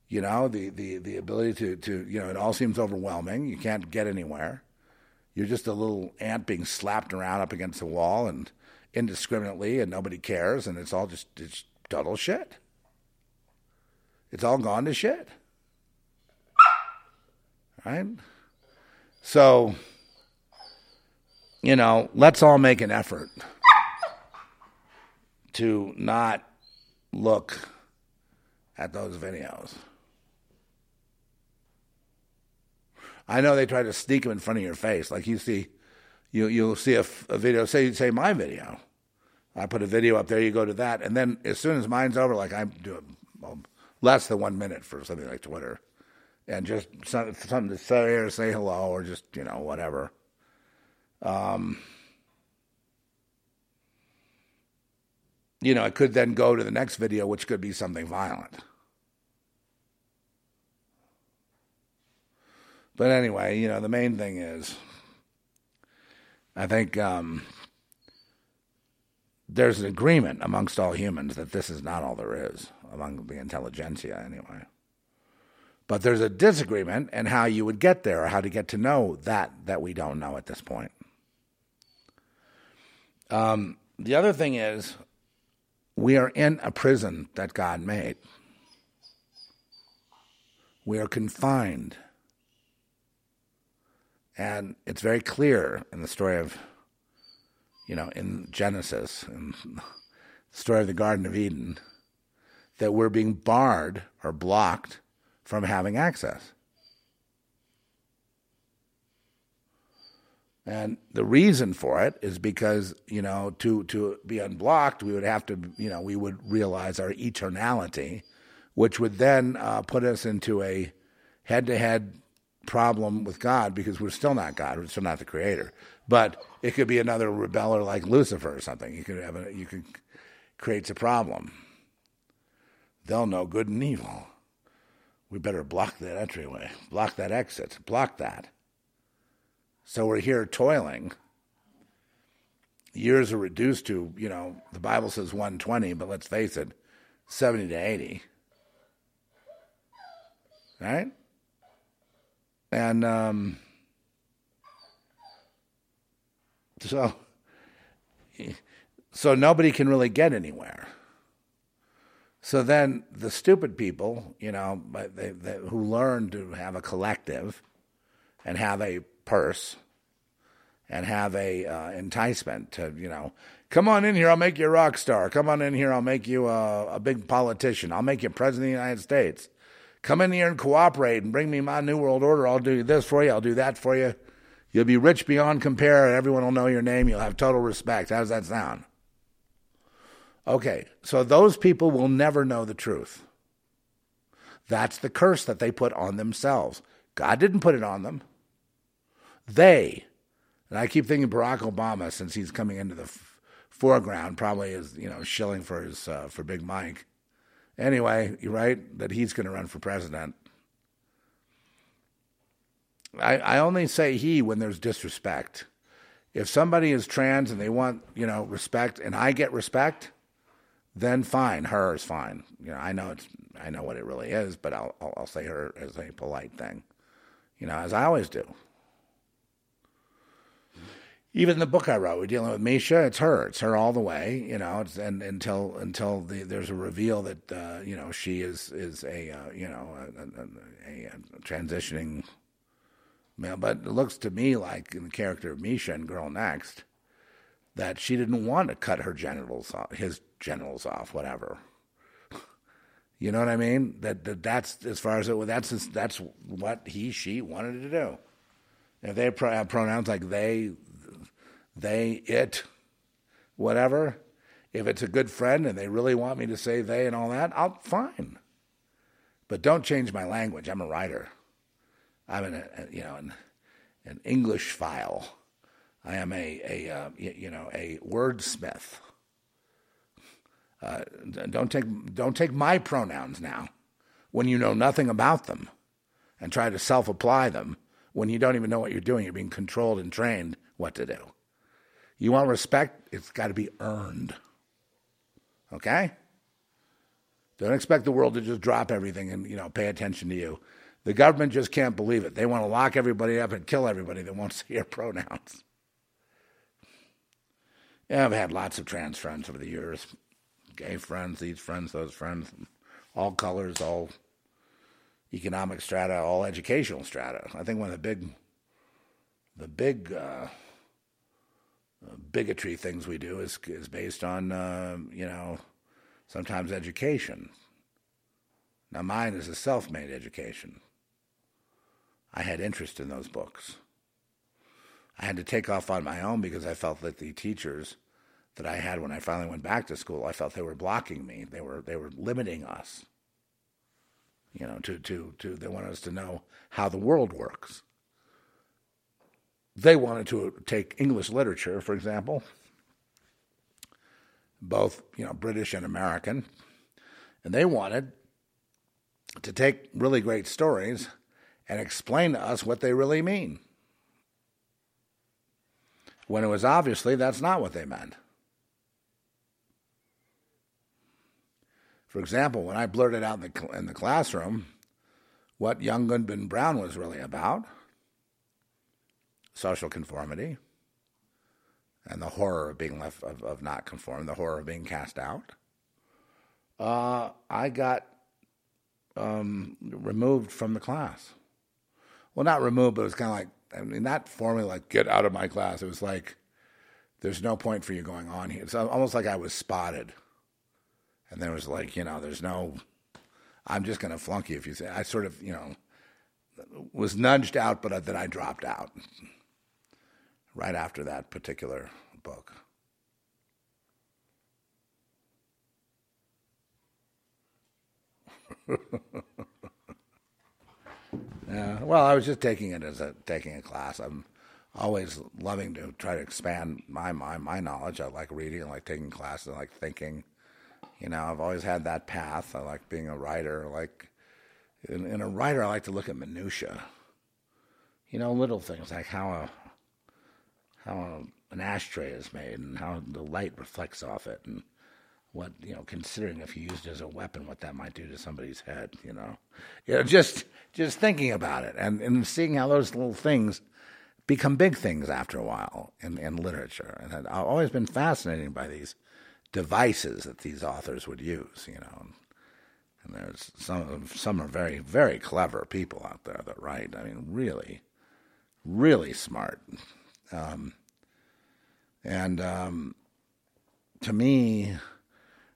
You know, the, the, the ability to, to, you know, it all seems overwhelming. You can't get anywhere. You're just a little ant being slapped around up against the wall and indiscriminately, and nobody cares, and it's all just it's total shit. It's all gone to shit. Right? So, you know, let's all make an effort to not look at those videos. I know they try to sneak them in front of your face. Like you see, you you'll see a, a video. Say say my video. I put a video up there. You go to that, and then as soon as mine's over, like I'm doing well, less than one minute for something like Twitter and just something to say or say hello or just you know whatever. Um, you know, it could then go to the next video, which could be something violent. But anyway, you know, the main thing is, I think um, there's an agreement amongst all humans that this is not all there is, among the intelligentsia anyway. But there's a disagreement in how you would get there or how to get to know that that we don't know at this point. Um, the other thing is, we are in a prison that God made. We are confined. And it's very clear in the story of, you know, in Genesis, in [laughs] the story of the Garden of Eden, that we're being barred or blocked from having access. And the reason for it is because, you know, to, to be unblocked, we would have to, you know, we would realize our eternality, which would then uh, put us into a head to head problem with God because we're still not God, we're still not the creator. But it could be another rebeller like Lucifer or something. You could have a, you could creates a problem. They'll know good and evil we better block that entryway, block that exit, block that. So we're here toiling. Years are reduced to, you know, the Bible says 120, but let's face it, 70 to 80. Right? And um, so, so nobody can really get anywhere. So then the stupid people, you know, they, they, who learn to have a collective and have a purse and have a uh, enticement to, you know, come on in here, I'll make you a rock star. Come on in here, I'll make you a, a big politician. I'll make you president of the United States. Come in here and cooperate and bring me my new world order. I'll do this for you. I'll do that for you. You'll be rich beyond compare, everyone will know your name. You'll have total respect. How does that sound? Okay, so those people will never know the truth. That's the curse that they put on themselves. God didn't put it on them. They, and I keep thinking Barack Obama, since he's coming into the f- foreground, probably is you know shilling for his uh, for Big Mike. Anyway, you're right that he's going to run for president. I, I only say he when there's disrespect. If somebody is trans and they want, you know, respect and I get respect, then fine, her is fine. You know, I know it's I know what it really is, but I'll I'll, I'll say her as a polite thing. You know, as I always do. Even the book I wrote, we're dealing with Misha. It's her. It's her all the way. You know, it's, and until until the, there's a reveal that uh, you know she is is a uh, you know a, a, a, transitioning male. But it looks to me like in the character of Misha and Girl Next that she didn't want to cut her genitals off, his genitals off, whatever. You know what I mean? That, that that's as far as it that's that's what he she wanted to do. If they have pronouns like they, they, it, whatever. If it's a good friend and they really want me to say they and all that, I'll fine. But don't change my language. I'm a writer. I'm an, a, you know an, an English file. I am a a uh, you know a wordsmith. Uh, don't take don't take my pronouns now, when you know nothing about them, and try to self apply them when you don't even know what you're doing. You're being controlled and trained what to do. You want respect, it's got to be earned. Okay? Don't expect the world to just drop everything and, you know, pay attention to you. The government just can't believe it. They want to lock everybody up and kill everybody that won't say your pronouns. Yeah, I've had lots of trans friends over the years. Gay friends, these friends, those friends, all colors, all economic strata, all educational strata. I think one of the big, the big uh, bigotry things we do is is based on uh, you know sometimes education. Now mine is a self-made education. I had interest in those books. I had to take off on my own because I felt that the teachers that I had when I finally went back to school, I felt they were blocking me. They were they were limiting us. You know, to to to they wanted us to know how the world works they wanted to take English literature, for example, both you know British and American, and they wanted to take really great stories and explain to us what they really mean. When it was obviously that's not what they meant. For example, when I blurted out in the, in the classroom what Young Goodman Brown was really about, social conformity and the horror of being left of, of not conform, the horror of being cast out. Uh, I got um, removed from the class. Well, not removed, but it was kind of like I mean, not formally like get out of my class. It was like there's no point for you going on here. It's almost like I was spotted, and there was like you know, there's no. I'm just going to flunk you if you say. I sort of you know was nudged out, but then I dropped out right after that particular book. [laughs] yeah, well, I was just taking it as a taking a class. I'm always loving to try to expand my my, my knowledge. I like reading, I like taking classes, I like thinking. You know, I've always had that path. I like being a writer. I like in, in a writer, I like to look at minutia. You know, little things like how a how an ashtray is made and how the light reflects off it and what you know considering if you used it as a weapon what that might do to somebody's head you know you know just just thinking about it and and seeing how those little things become big things after a while in in literature and I've always been fascinated by these devices that these authors would use you know and there's some some are very very clever people out there that write i mean really really smart um, and um, to me,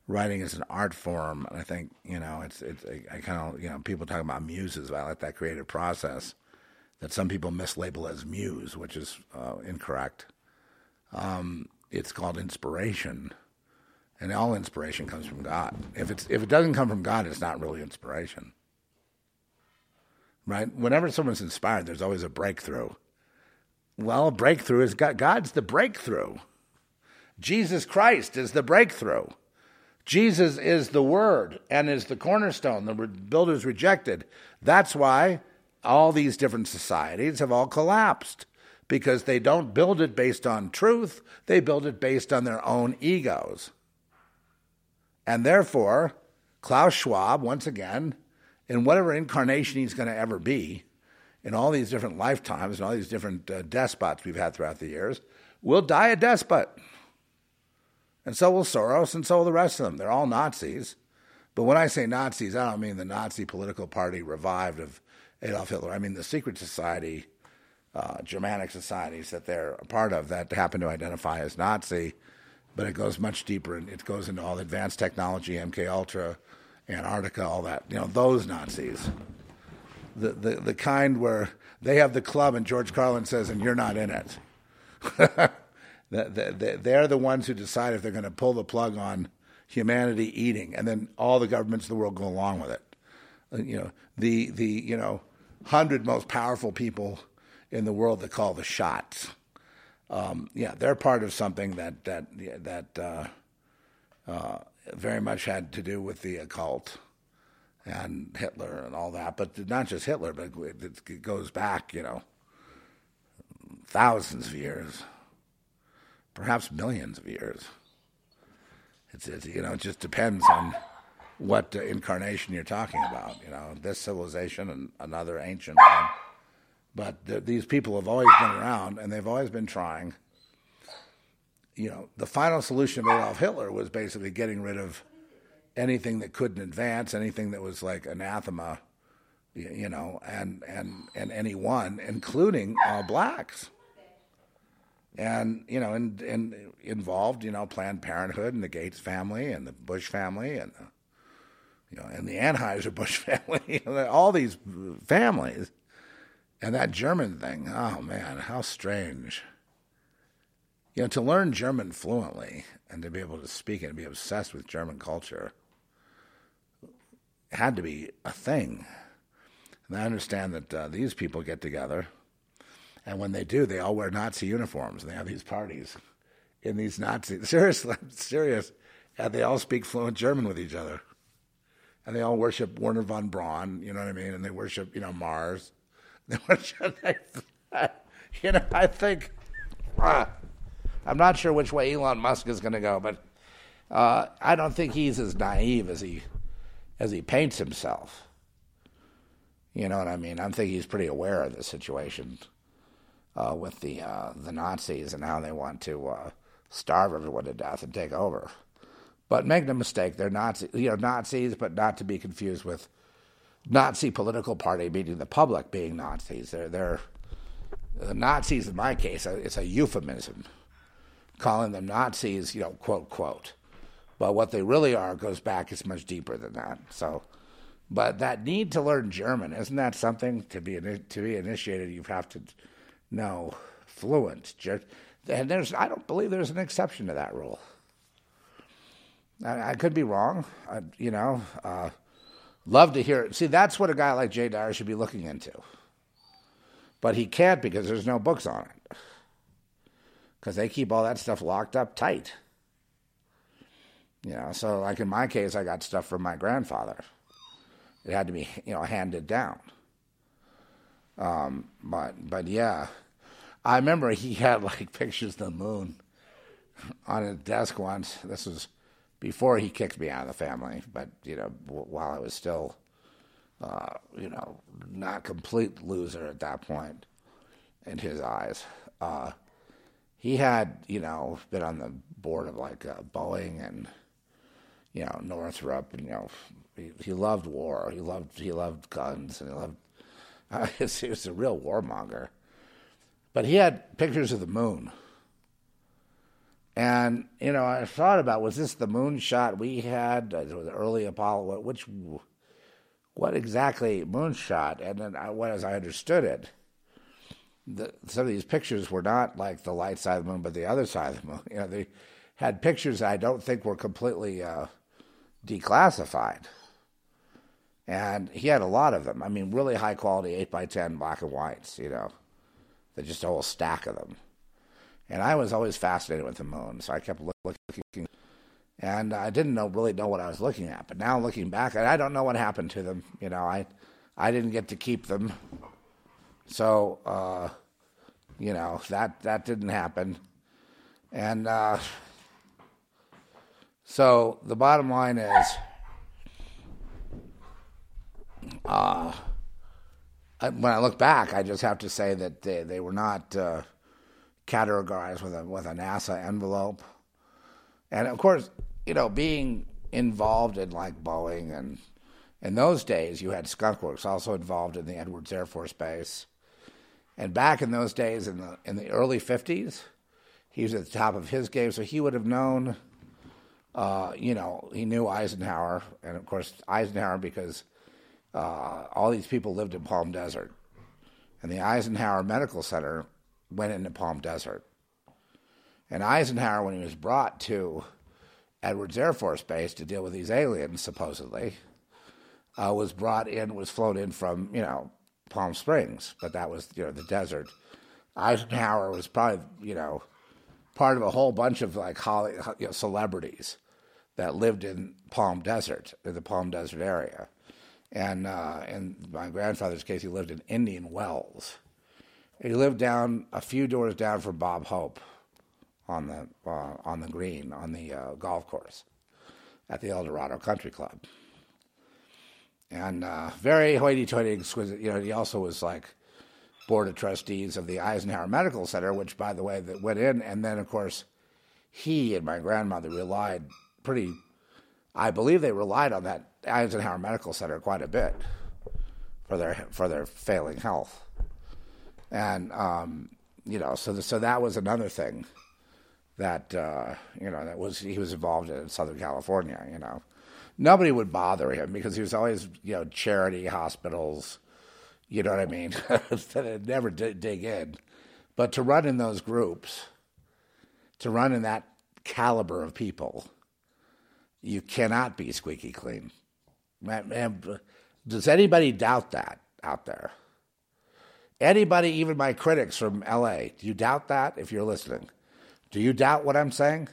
writing is an art form. And I think you know, it's it's I, I kind of you know people talk about muses. I like that creative process that some people mislabel as muse, which is uh, incorrect. Um, it's called inspiration, and all inspiration comes from God. If it's if it doesn't come from God, it's not really inspiration, right? Whenever someone's inspired, there's always a breakthrough. Well, breakthrough is God. God's the breakthrough. Jesus Christ is the breakthrough. Jesus is the Word and is the cornerstone. The builders rejected. That's why all these different societies have all collapsed because they don't build it based on truth, they build it based on their own egos. And therefore, Klaus Schwab, once again, in whatever incarnation he's going to ever be, in all these different lifetimes and all these different uh, despots we've had throughout the years, will die a despot. And so will Soros, and so will the rest of them. They're all Nazis. But when I say Nazis, I don't mean the Nazi political party revived of Adolf Hitler. I mean the secret society, uh, Germanic societies that they're a part of that happen to identify as Nazi, but it goes much deeper and it goes into all the advanced technology, MK Ultra, Antarctica, all that. You know, those Nazis. The, the, the kind where they have the club and George Carlin says, and you're not in it. [laughs] They're the ones who decide if they're going to pull the plug on humanity eating, and then all the governments of the world go along with it. Uh, you know, the the you know hundred most powerful people in the world that call the shots. Um, yeah, they're part of something that that that uh, uh, very much had to do with the occult and Hitler and all that. But not just Hitler, but it goes back, you know, thousands of years, perhaps millions of years. It's, it's you know, it just depends on what incarnation you're talking about. You know, this civilization and another ancient one. But th- these people have always been around, and they've always been trying. You know, the final solution of Adolf Hitler was basically getting rid of anything that couldn't advance, anything that was like anathema, you know, and and and anyone, including all blacks and you know, and and involved, you know, Planned Parenthood and the Gates family and the Bush family and the, you know, and the Anheuser Busch [laughs] family, [laughs] all these families, and that German thing. Oh man, how strange! You know, to learn German fluently and to be able to speak it and be obsessed with German culture had to be a thing. And I understand that uh, these people get together and when they do, they all wear Nazi uniforms and they have these parties in these Nazi. [laughs] Seriously, I'm serious. And they all speak fluent German with each other. And they all worship Wernher von Braun, you know what I mean? And they worship, you know, Mars. [laughs] You know, I think, uh, I'm not sure which way Elon Musk is going to go, but uh, I don't think he's as naive as he as he paints himself. You know what I mean? I think he's pretty aware of the situation uh, with the uh, the Nazis and how they want to uh, starve everyone to death and take over. But make no mistake, they're Nazi, you know, Nazis, but not to be confused with Nazi political party, meaning the public being Nazis. They're they're the Nazis in my case. It's a euphemism, calling them Nazis, you know, quote quote. But what they really are goes back. It's much deeper than that. So. But that need to learn German isn't that something to be to be initiated? You have to know fluent. And there's, I don't believe there's an exception to that rule. I, I could be wrong. I, you know, uh, love to hear it. See, that's what a guy like Jay Dyer should be looking into. But he can't because there's no books on it. Because they keep all that stuff locked up tight. You know, so like in my case, I got stuff from my grandfather. It had to be, you know, handed down. Um, but but yeah, I remember he had [laughs] like pictures of the moon on his desk once. This was before he kicked me out of the family, but you know, while I was still, uh, you know, not complete loser at that point in his eyes. Uh, he had, you know, been on the board of like uh, Boeing and, you know, Northrop, and you know, he, he loved war. He loved he loved guns, and he loved [laughs] he was a real warmonger. But he had pictures of the moon. And, you know, I thought about was this the moon shot we had, uh, the early Apollo, which, what exactly moon shot? And then I, what, as I understood it, the, some of these pictures were not like the light side of the moon, but the other side of the moon. [laughs] You know, they had pictures I don't think were completely uh, declassified. And he had a lot of them. I mean, really high quality 8 by 10 black and whites, you know. Just a whole stack of them. And I was always fascinated with the moon, so I kept looking. And I didn't know really know what I was looking at. But now looking back, I don't know what happened to them. You know, I, I didn't get to keep them. So, uh, you know, that, that didn't happen. And uh, so the bottom line is uh, when I look back, I just have to say that they, they were not uh, categorized with a, with a NASA envelope. And of course, you know, being involved in like Boeing and in those days, you had Skunkworks also involved in the Edwards Air Force Base. And back in those days, in the in the early '50s, he was at the top of his game, so he would have known. Uh, you know, he knew Eisenhower, and of course Eisenhower because uh, all these people lived in Palm Desert, and the Eisenhower Medical Center went into Palm Desert. And Eisenhower, when he was brought to Edwards Air Force Base to deal with these aliens, supposedly, uh, was brought in, was flown in from, you know, Palm Springs, but that was, you know, the desert. Eisenhower was probably, you know, part of a whole bunch of like Holly, you know, celebrities that lived in Palm Desert, in the Palm Desert area. And uh, in my grandfather's case, he lived in Indian Wells. He lived down a few doors down from Bob Hope on the uh, on the green on the uh, golf course at the El Dorado Country Club and uh, very hoity-toity, exquisite. You know, he also was like board of trustees of the Eisenhower Medical Center, which, by the way, that went in, and then of course he and my grandmother relied pretty. I believe they relied on that Eisenhower Medical Center quite a bit for their for their failing health, and um, you know, so the, so that was another thing that uh, you know that was he was involved in, Southern California, you know nobody would bother him because he was always, you know, charity hospitals. You know what I mean? [laughs] that never dig in. But to run in those groups, to run in that caliber of people, you cannot be squeaky clean. Does anybody doubt that out there? Anybody, even my critics from LA, do you doubt that if you're listening? Do you doubt what I'm saying?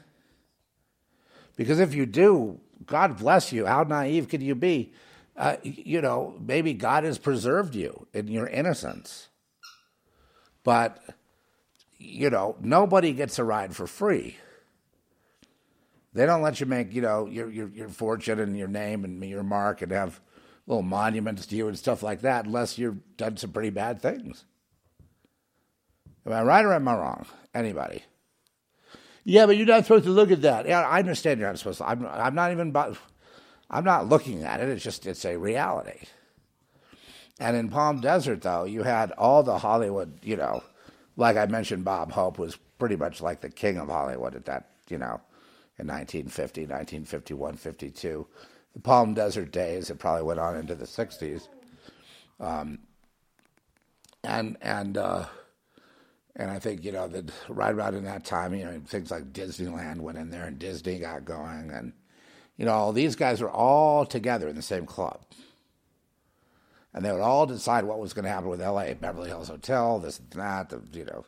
Because if you do, God bless you. How naive could you be? Uh, you know, maybe God has preserved you in your innocence. But, you know, nobody gets a ride for free. They don't let you make, you know, your, your, your fortune and your name and your mark and have little monuments to you and stuff like that unless you've done some pretty bad things. Am I right or am I wrong? Anybody? Yeah, but you're not supposed to look at that. Yeah, I understand you're not supposed to. I'm, I'm not even. I'm not looking at it. It's just it's a reality. And in Palm Desert, though, you had all the Hollywood. You know, like I mentioned, Bob Hope was pretty much like the king of Hollywood at that. You know, in 1950, 1951, 52. The Palm Desert days. It probably went on into the 60s. Um, and and. Uh, and I think, you know, that right about in that time, you know, things like Disneyland went in there and Disney got going. And, you know, these guys were all together in the same club. And they would all decide what was going to happen with LA, Beverly Hills Hotel, this and that, the, you know,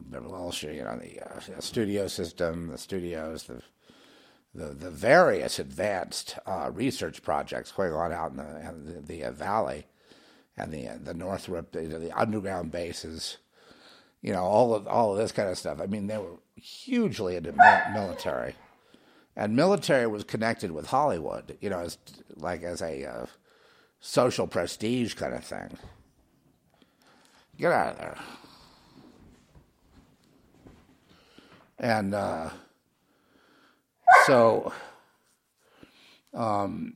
Beverly Hills, you know, the uh, studio system, the studios, the, the, the various advanced uh, research projects going on out in the, the, the uh, valley and the, the Northrop, the, the underground bases you know, all of all of this kind of stuff. I mean, they were hugely into military, and military was connected with Hollywood. You know, as like as a uh, social prestige kind of thing. Get out of there. And uh, so, um,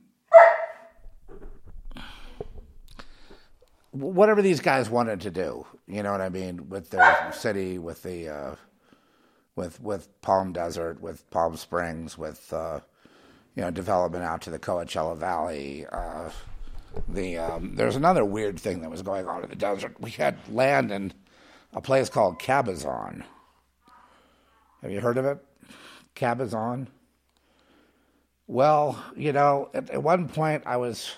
whatever these guys wanted to do, you know what I mean, with their city, with the, uh, with with Palm Desert, with Palm Springs, with uh, you know development out to the Coachella Valley. Uh, the um, there's another weird thing that was going on in the desert. We had land in a place called Cabazon. Have you heard of it? Cabazon. Well, you know, at, at one point I was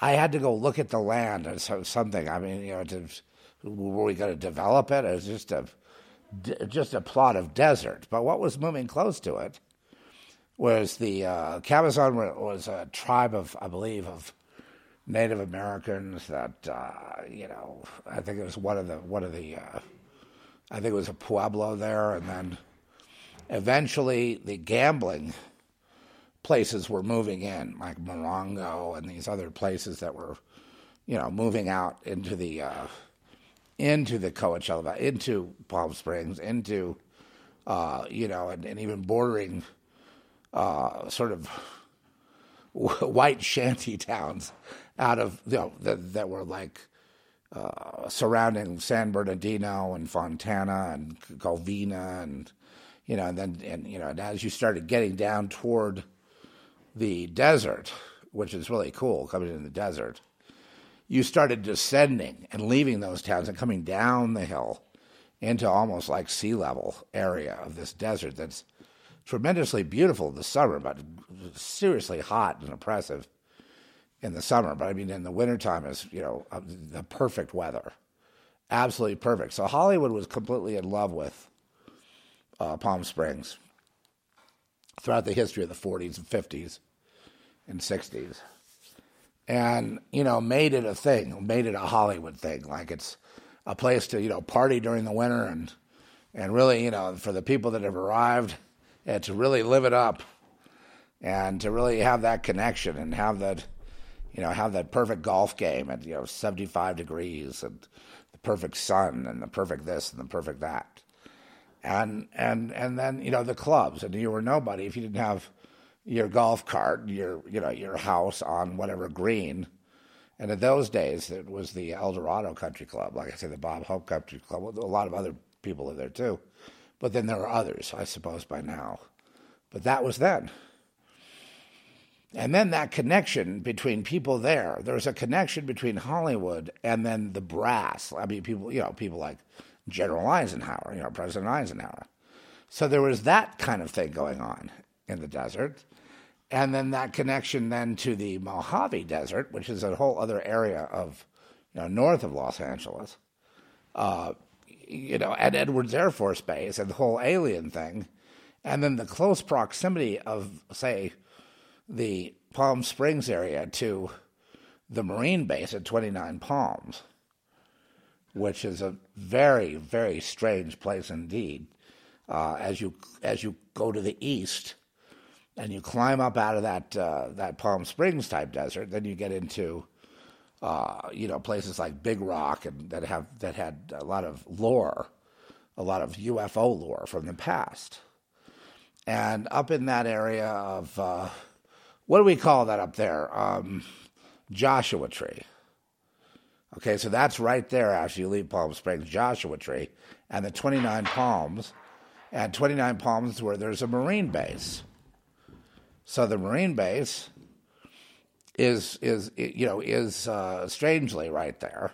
I had to go look at the land or something. I mean, you know, to, were we going to develop it? It was just a just a plot of desert. But what was moving close to it was the uh, Cabazon was a tribe of, I believe, of Native Americans. That uh, you know, I think it was one of the one of the. Uh, I think it was a pueblo there, and then eventually the gambling places were moving in, like Morongo and these other places that were, you know, moving out into the uh, into the Coachella, into Palm Springs, into uh, you know, and, and even bordering uh, sort of [laughs] white shanty towns out of you know that, that were like uh, surrounding San Bernardino and Fontana and Covina and you know and then and you know and as you started getting down toward the desert, which is really cool coming in the desert, you started descending and leaving those towns and coming down the hill into almost like sea level area of this desert that's tremendously beautiful in the summer, but seriously hot and oppressive in the summer. But I mean, in the wintertime is, you know, uh, the perfect weather. Absolutely perfect. So Hollywood was completely in love with uh, Palm Springs throughout the history of the 40s and 50s and 60s. And, you know, made it a thing, made it a Hollywood thing. Like it's a place to, you know, party during the winter and, and really, you know, for the people that have arrived, and to really live it up and to really have that connection and have that, you know, have that perfect golf game at, you know, 75 degrees and the perfect sun and the perfect this and the perfect that and and and then you know the clubs, and you were nobody if you didn't have your golf cart, your you know your house on whatever green. And in those days, it was the El Dorado Country Club, like I said, the Bob Hope Country Club. A lot of other people live there too, but then there are others, I suppose, by now. But that was then. And then that connection between people there, there's a connection between Hollywood and then the brass. I mean, people, you know, people like General Eisenhower, you know, President Eisenhower. So there was that kind of thing going on in the desert. And then that connection then to the Mojave Desert, which is a whole other area of, you know, north of Los Angeles, uh, you know, at Edwards Air Force Base and the whole alien thing. And then the close proximity of, say, the Palm Springs area to the Marine base at 29 Palms which is a very, very strange place indeed. Uh, as you as you go to the east, and you climb up out of that uh, that Palm Springs type desert, then you get into uh, you know places like Big Rock and that have that had a lot of lore, a lot of UFO lore from the past, and up in that area of uh, what do we call that up there? Um, Joshua Tree. Okay, so that's right there after you leave Palm Springs, Joshua Tree, and the 29 Palms, and 29 Palms where there's a Marine base. So the Marine base is is you know is uh, strangely right there,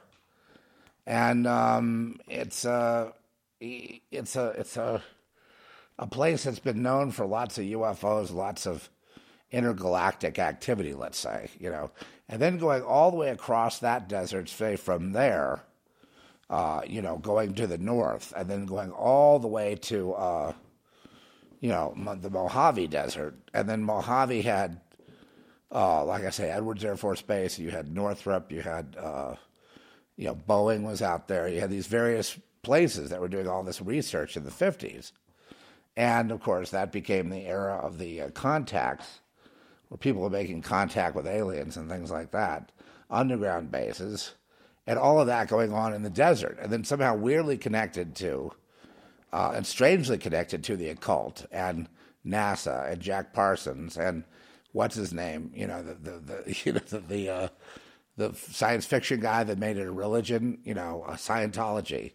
and um, it's a it's a it's a a place that's been known for lots of UFOs, lots of intergalactic activity. Let's say you know and then going all the way across that desert, say from there, uh, you know, going to the north, and then going all the way to, uh, you know, the Mojave Desert, and then Mojave had, uh, like I say, Edwards Air Force Base. You had Northrop. You had, uh, you know, Boeing was out there. You had these various places that were doing all this research in the fifties, and of course that became the era of the uh, contacts where people are making contact with aliens and things like that, underground bases, and all of that going on in the desert, and then somehow weirdly connected to, uh, and strangely connected to the occult and NASA and Jack Parsons and what's his name, you know, the the, the [laughs] you know the the, uh, the science fiction guy that made it a religion, you know, Scientology,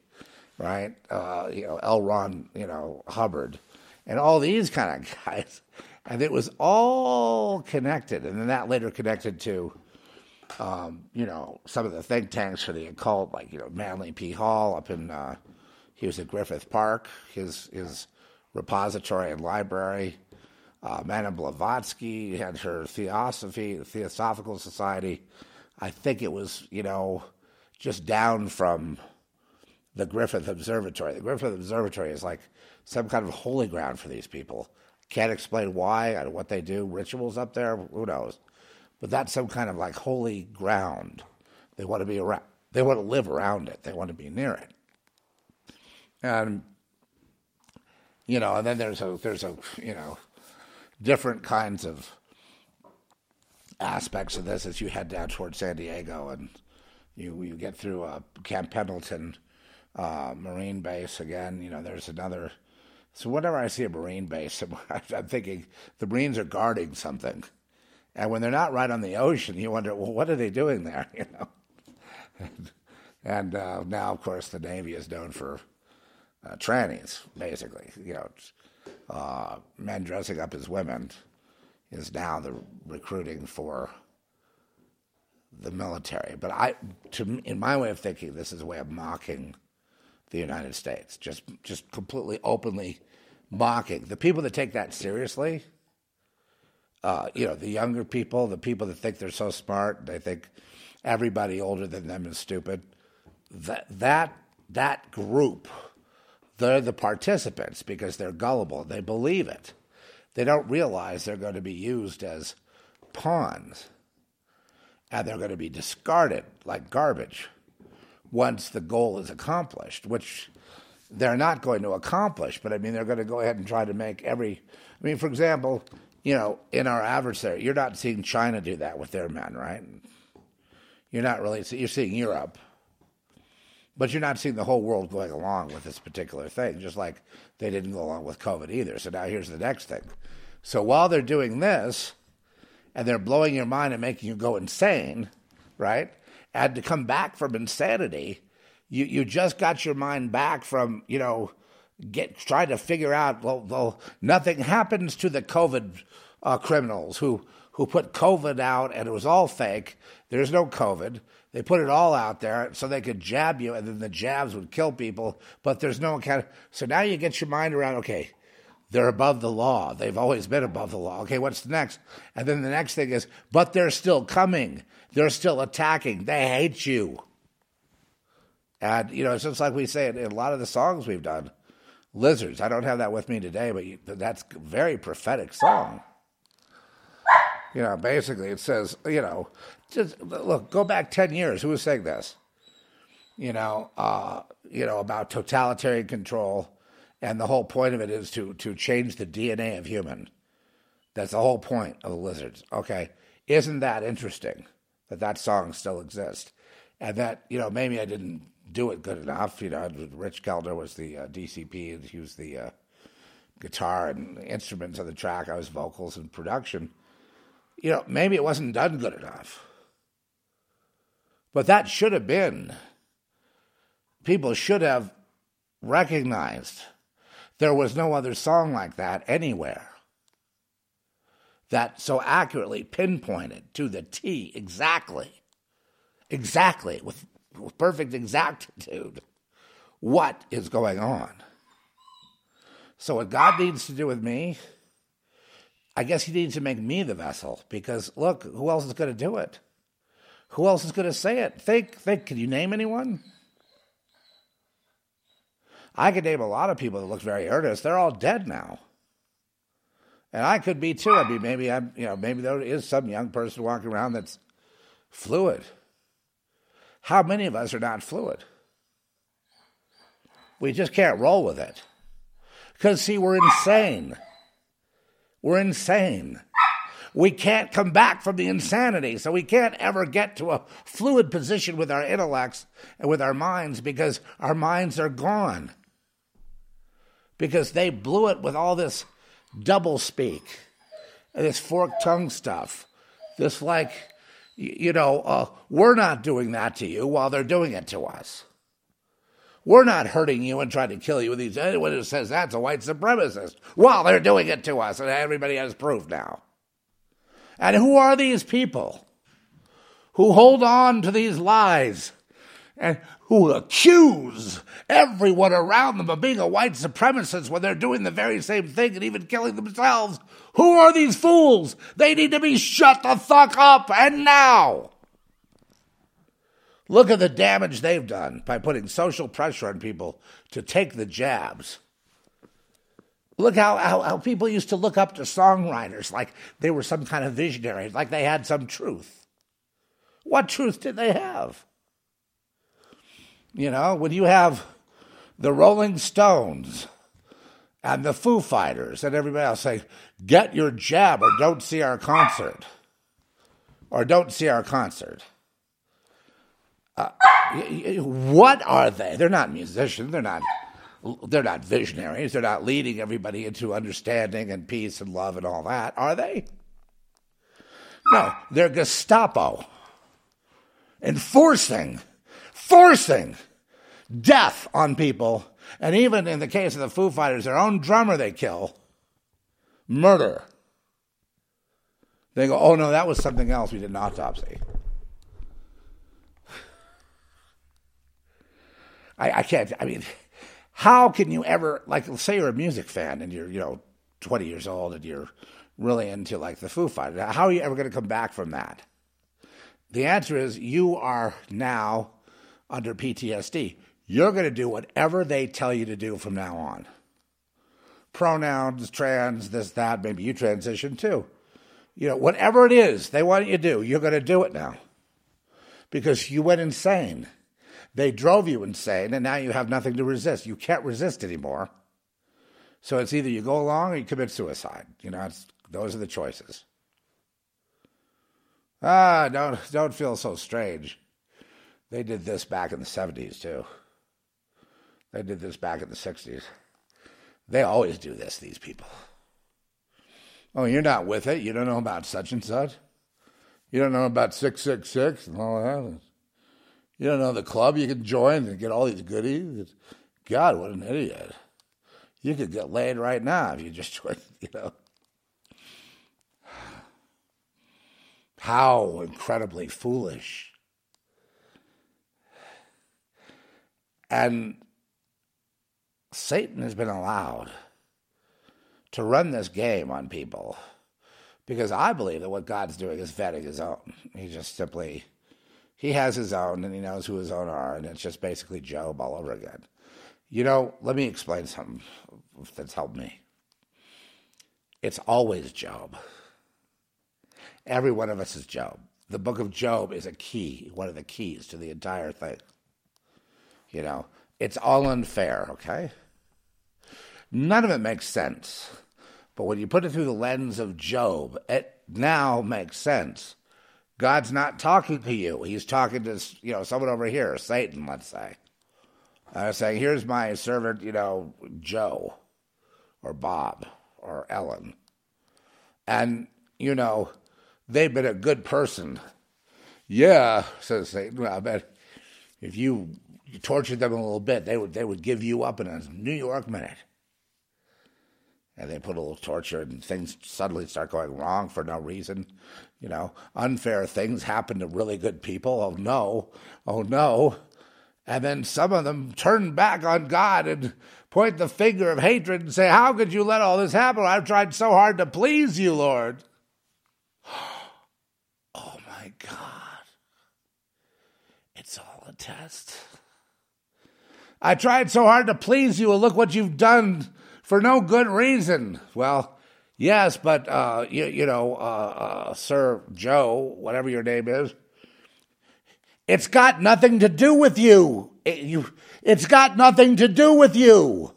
right? Uh, you know, L. Ron, you know, Hubbard, and all these kind of [laughs] guys and it was all connected. And then that later connected to, um, you know, some of the think tanks for the occult, like you know Manly P. Hall up in uh, he was at Griffith Park, his his repository and library. Uh, Madame Blavatsky had her Theosophy, the Theosophical Society. I think it was, you know, just down from the Griffith Observatory. The Griffith Observatory is like some kind of holy ground for these people. Can't explain why, what they do, rituals up there, who knows. but that's some kind of like holy ground. They want to be around. They want to live around it. They want to be near it. And you know, and then there's a there's a you know different kinds of aspects of this as you head down towards San Diego and you you get through uh, Camp Pendleton uh, Marine Base again. You know, there's another. So whenever I see a Marine base, [laughs] I'm thinking the Marines are guarding something, and when they're not right on the ocean, you wonder, well, what are they doing there? [laughs] You know, and, uh, now, of course, the Navy is known for uh, trannies, basically. You know, uh, men dressing up as women is now the recruiting for the military. But I, to in my way of thinking, this is a way of mocking the United States, just just completely openly mocking the people that take that seriously. Uh, you know, the younger people, the people that think they're so smart, they think everybody older than them is stupid. That that that group, they're the participants because they're gullible. They believe it. They don't realize they're going to be used as pawns, and they're going to be discarded like garbage once the goal is accomplished, which they're not going to accomplish. But I mean, they're going to go ahead and try to make every. I mean, for example, you know, in our adversary, you're not seeing China do that with their men, right? You're not really. You're seeing Europe, but you're not seeing the whole world going along with this particular thing. Just like they didn't go along with COVID either. So now here's the next thing. So while they're doing this, and they're blowing your mind and making you go insane, right? And to come back from insanity, you, you just got your mind back from, you know, get trying to figure out, well, well nothing happens to the COVID uh, criminals who, who put COVID out and it was all fake. There's no COVID. They put it all out there so they could jab you and then the jabs would kill people, but there's no account. So now you get your mind around, okay, they're above the law. They've always been above the law. Okay, what's the next? And then the next thing is, but they're still coming. They're still attacking. They hate you. And, you know, it's just like we say in a lot of the songs we've done lizards. I don't have that with me today, but that's a very prophetic song. You know, basically it says, you know, just look, go back 10 years. Who was saying this? You know, uh, you know, about totalitarian control and the whole point of it is to to change the DNA of human. That's the whole point of the lizards. Okay, isn't that interesting that that song still exists, and that you know maybe I didn't do it good enough. You know, Rich Kelder was the uh, DCP, and he was the uh, guitar and instruments on the track. I was vocals and production. You know, maybe it wasn't done good enough, but that should have been. People should have recognized there was no other song like that anywhere that so accurately pinpointed to the T exactly, exactly, with, with perfect exactitude, what is going on. So, what God needs to do with me, I guess He needs to make me the vessel because look, who else is going to do it? Who else is going to say it? Think, think. Can you name anyone? I could name a lot of people that look very earnest. They're all dead now. And I could be too. I mean, maybe I'm, you know, maybe there is some young person walking around that's fluid. How many of us are not fluid? We just can't roll with it. Because, see, we're insane. We're insane. We can't come back from the insanity. So we can't ever get to a fluid position with our intellects and with our minds because our minds are gone because they blew it with all this double speak, this forked tongue stuff, this like, you know, uh, we're not doing that to you while they're doing it to us. We're not hurting you and trying to kill you with these. Anyone who says that's a white supremacist while they're doing it to us, and everybody has proof now. And who are these people who hold on to these lies? And who accuse everyone around them of being a white supremacist when they're doing the very same thing and even killing themselves. Who are these fools? They need to be shut the fuck up and now. Look at the damage they've done by putting social pressure on people to take the jabs. Look how, how, how people used to look up to songwriters like they were some kind of visionaries, like they had some truth. What truth did they have? You know, when you have the Rolling Stones and the Foo Fighters and everybody else say, get your jab or don't see our concert. Or don't see our concert. Uh, what are they? They're not musicians. They're not. They're not visionaries. They're not leading everybody into understanding and peace and love and all that, are they? No, they're Gestapo, enforcing, forcing death on people, and even in the case of the Foo Fighters, their own drummer they kill, murder. They go, oh no, that was something else. We did an autopsy. I, I can't. I mean, how can you ever like? Say you're a music fan and you're you know 20 years old and you're really into like the Foo Fighters. How are you ever going to come back from that? The answer is you are now under PTSD. You're going to do whatever they tell you to do from now on. Pronouns, trans, this, that, maybe you transition too. You know, whatever it is they want you to do, you're going to do it now because you went insane. They drove you insane, and now you have nothing to resist. You can't resist anymore. So it's either you go along or you commit suicide. You know, those are the choices. Ah, don't don't feel so strange. They did this back in the seventies too. They did this back in the sixties. They always do this. These people. Oh, you're not with it. You don't know about such and such. You don't know about six six six and all that. You don't know the club you can join and get all these goodies. God, what an idiot! You could get laid right now if you just [laughs] join. You know. How incredibly foolish. And Satan has been allowed to run this game on people because I believe that what God's doing is vetting his own. He just simply he has his own and he knows who his own are, and it's just basically Job all over again. You know, let me explain something that's helped me. It's always Job. Every one of us is Job. The book of Job is a key, one of the keys to the entire thing. You know, it's all unfair, okay? None of it makes sense. But when you put it through the lens of Job, it now makes sense. God's not talking to you. He's talking to you know someone over here, Satan, let's say. Uh, saying, "Here's my servant, you know, Joe, or Bob, or Ellen," and you know, they've been a good person. Yeah, says Satan. I bet if you, you tortured them a little bit, they would they would give you up in a New York minute and they put a little torture and things suddenly start going wrong for no reason. You know, unfair things happen to really good people. Oh no, oh no. And then some of them turn back on God and point the finger of hatred and say, How could you let all this happen? I've tried so hard to please you, Lord. [gasps] Oh my God. It's all a test. I tried so hard to please you, and look what you've done for no good reason. Well, yes, but uh, you, you know, uh, uh, Sir Joe, whatever your name is, it's got nothing to do with you. It, you. It's got nothing to do with you.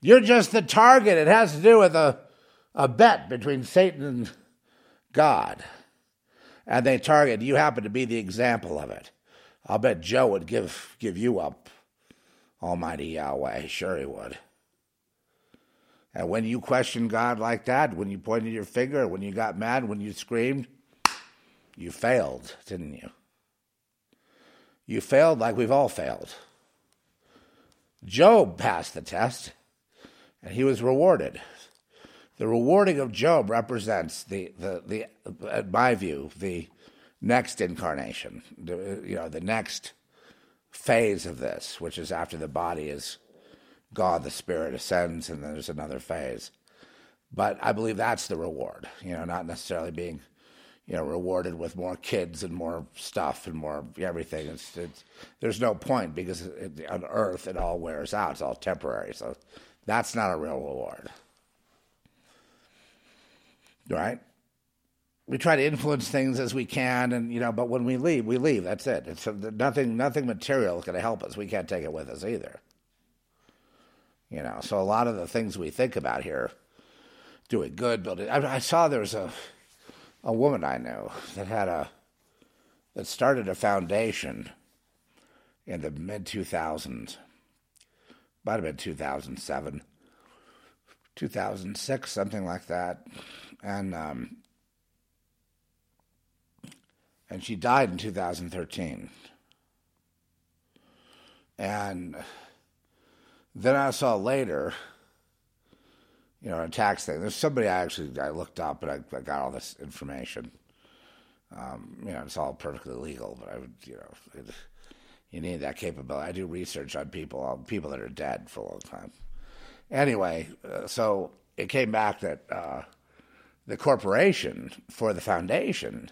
You're just the target. It has to do with a, a bet between Satan and God. And they target, you happen to be the example of it. I'll bet Joe would give, give you up, Almighty Yahweh. Sure he would. And when you questioned God like that, when you pointed your finger, when you got mad, when you screamed, you failed, didn't you? You failed like we've all failed. Job passed the test, and he was rewarded. The rewarding of Job represents the, the, the in my view, the next incarnation, the, uh, you know, the next phase of this, which is after the body is God the Spirit ascends and then there's another phase. But I believe that's the reward, you know, not necessarily being, you know, rewarded with more kids and more stuff and more everything. It's, it's there's no point because it, on earth it all wears out. It's all temporary. So That's not a real reward. Right? We try to influence things as we can, and you know, but when we leave, we leave. That's it. It's nothing. Nothing material is going to help us. We can't take it with us either. You know, so a lot of the things we think about here, doing good, building. I, I saw there was a a woman I knew that had a that started a foundation in the mid 2000s. Might have been 2007, 2006, something like that, and um, and she died in 2013. And then I saw later, you know, a tax thing. There's somebody I actually I looked up and I, I got all this information. Um, you know, it's all perfectly legal, but I would, you know, it, you need that capability. I do research on people, on people that are dead for a long time. Anyway, uh, so it came back that uh, the corporation for the foundation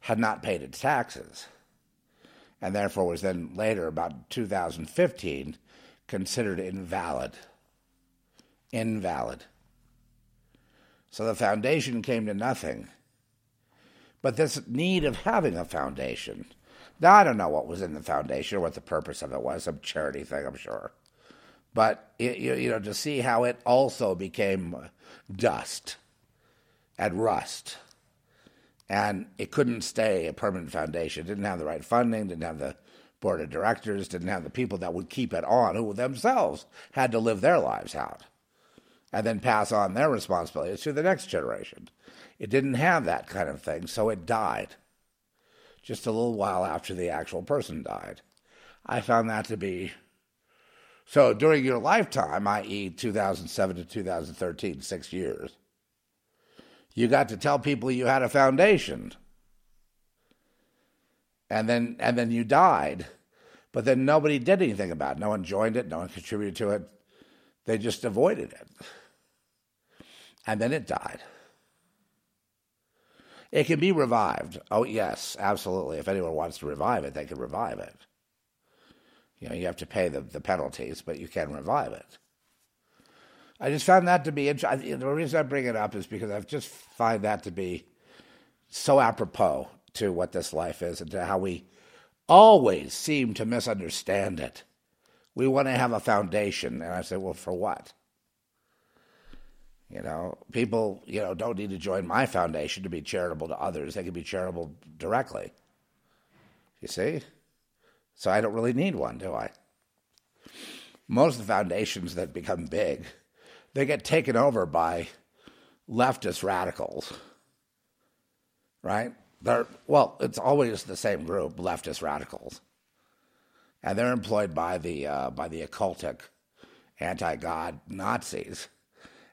had not paid its taxes, and therefore was then later, about 2015, considered invalid. Invalid. So the foundation came to nothing. But this need of having a foundation, now I don't know what was in the foundation or what the purpose of it was, some charity thing, I'm sure. But it, you, you know, to see how it also became dust and rust, and it couldn't stay a permanent foundation. It didn't have the right funding, didn't have the board of directors, didn't have the people that would keep it on, who themselves had to live their lives out and then pass on their responsibilities to the next generation. It didn't have that kind of thing, so it died just a little while after the actual person died. I found that to be so during your lifetime, i.e., 2007 to 2013, six years, you got to tell people you had a foundation. And then, and then you died, but then nobody did anything about it. No one joined it, no one contributed to it. They just avoided it. And then it died. It can be revived. Oh, yes, absolutely. If anyone wants to revive it, they can revive it. You know, you have to pay the, the penalties, but you can revive it. I just found that to be interesting. The reason I bring it up is because I just find that to be so apropos to what this life is and to how we always seem to misunderstand it. We want to have a foundation. And I say, well, for what? You know, people, you know, don't need to join my foundation to be charitable to others. They can be charitable directly. You see? So I don't really need one, do I? Most of the foundations that become big, they get taken over by leftist radicals. Right? They're well, it's always the same group, leftist radicals. And they're employed by the uh, by the occultic anti-God Nazis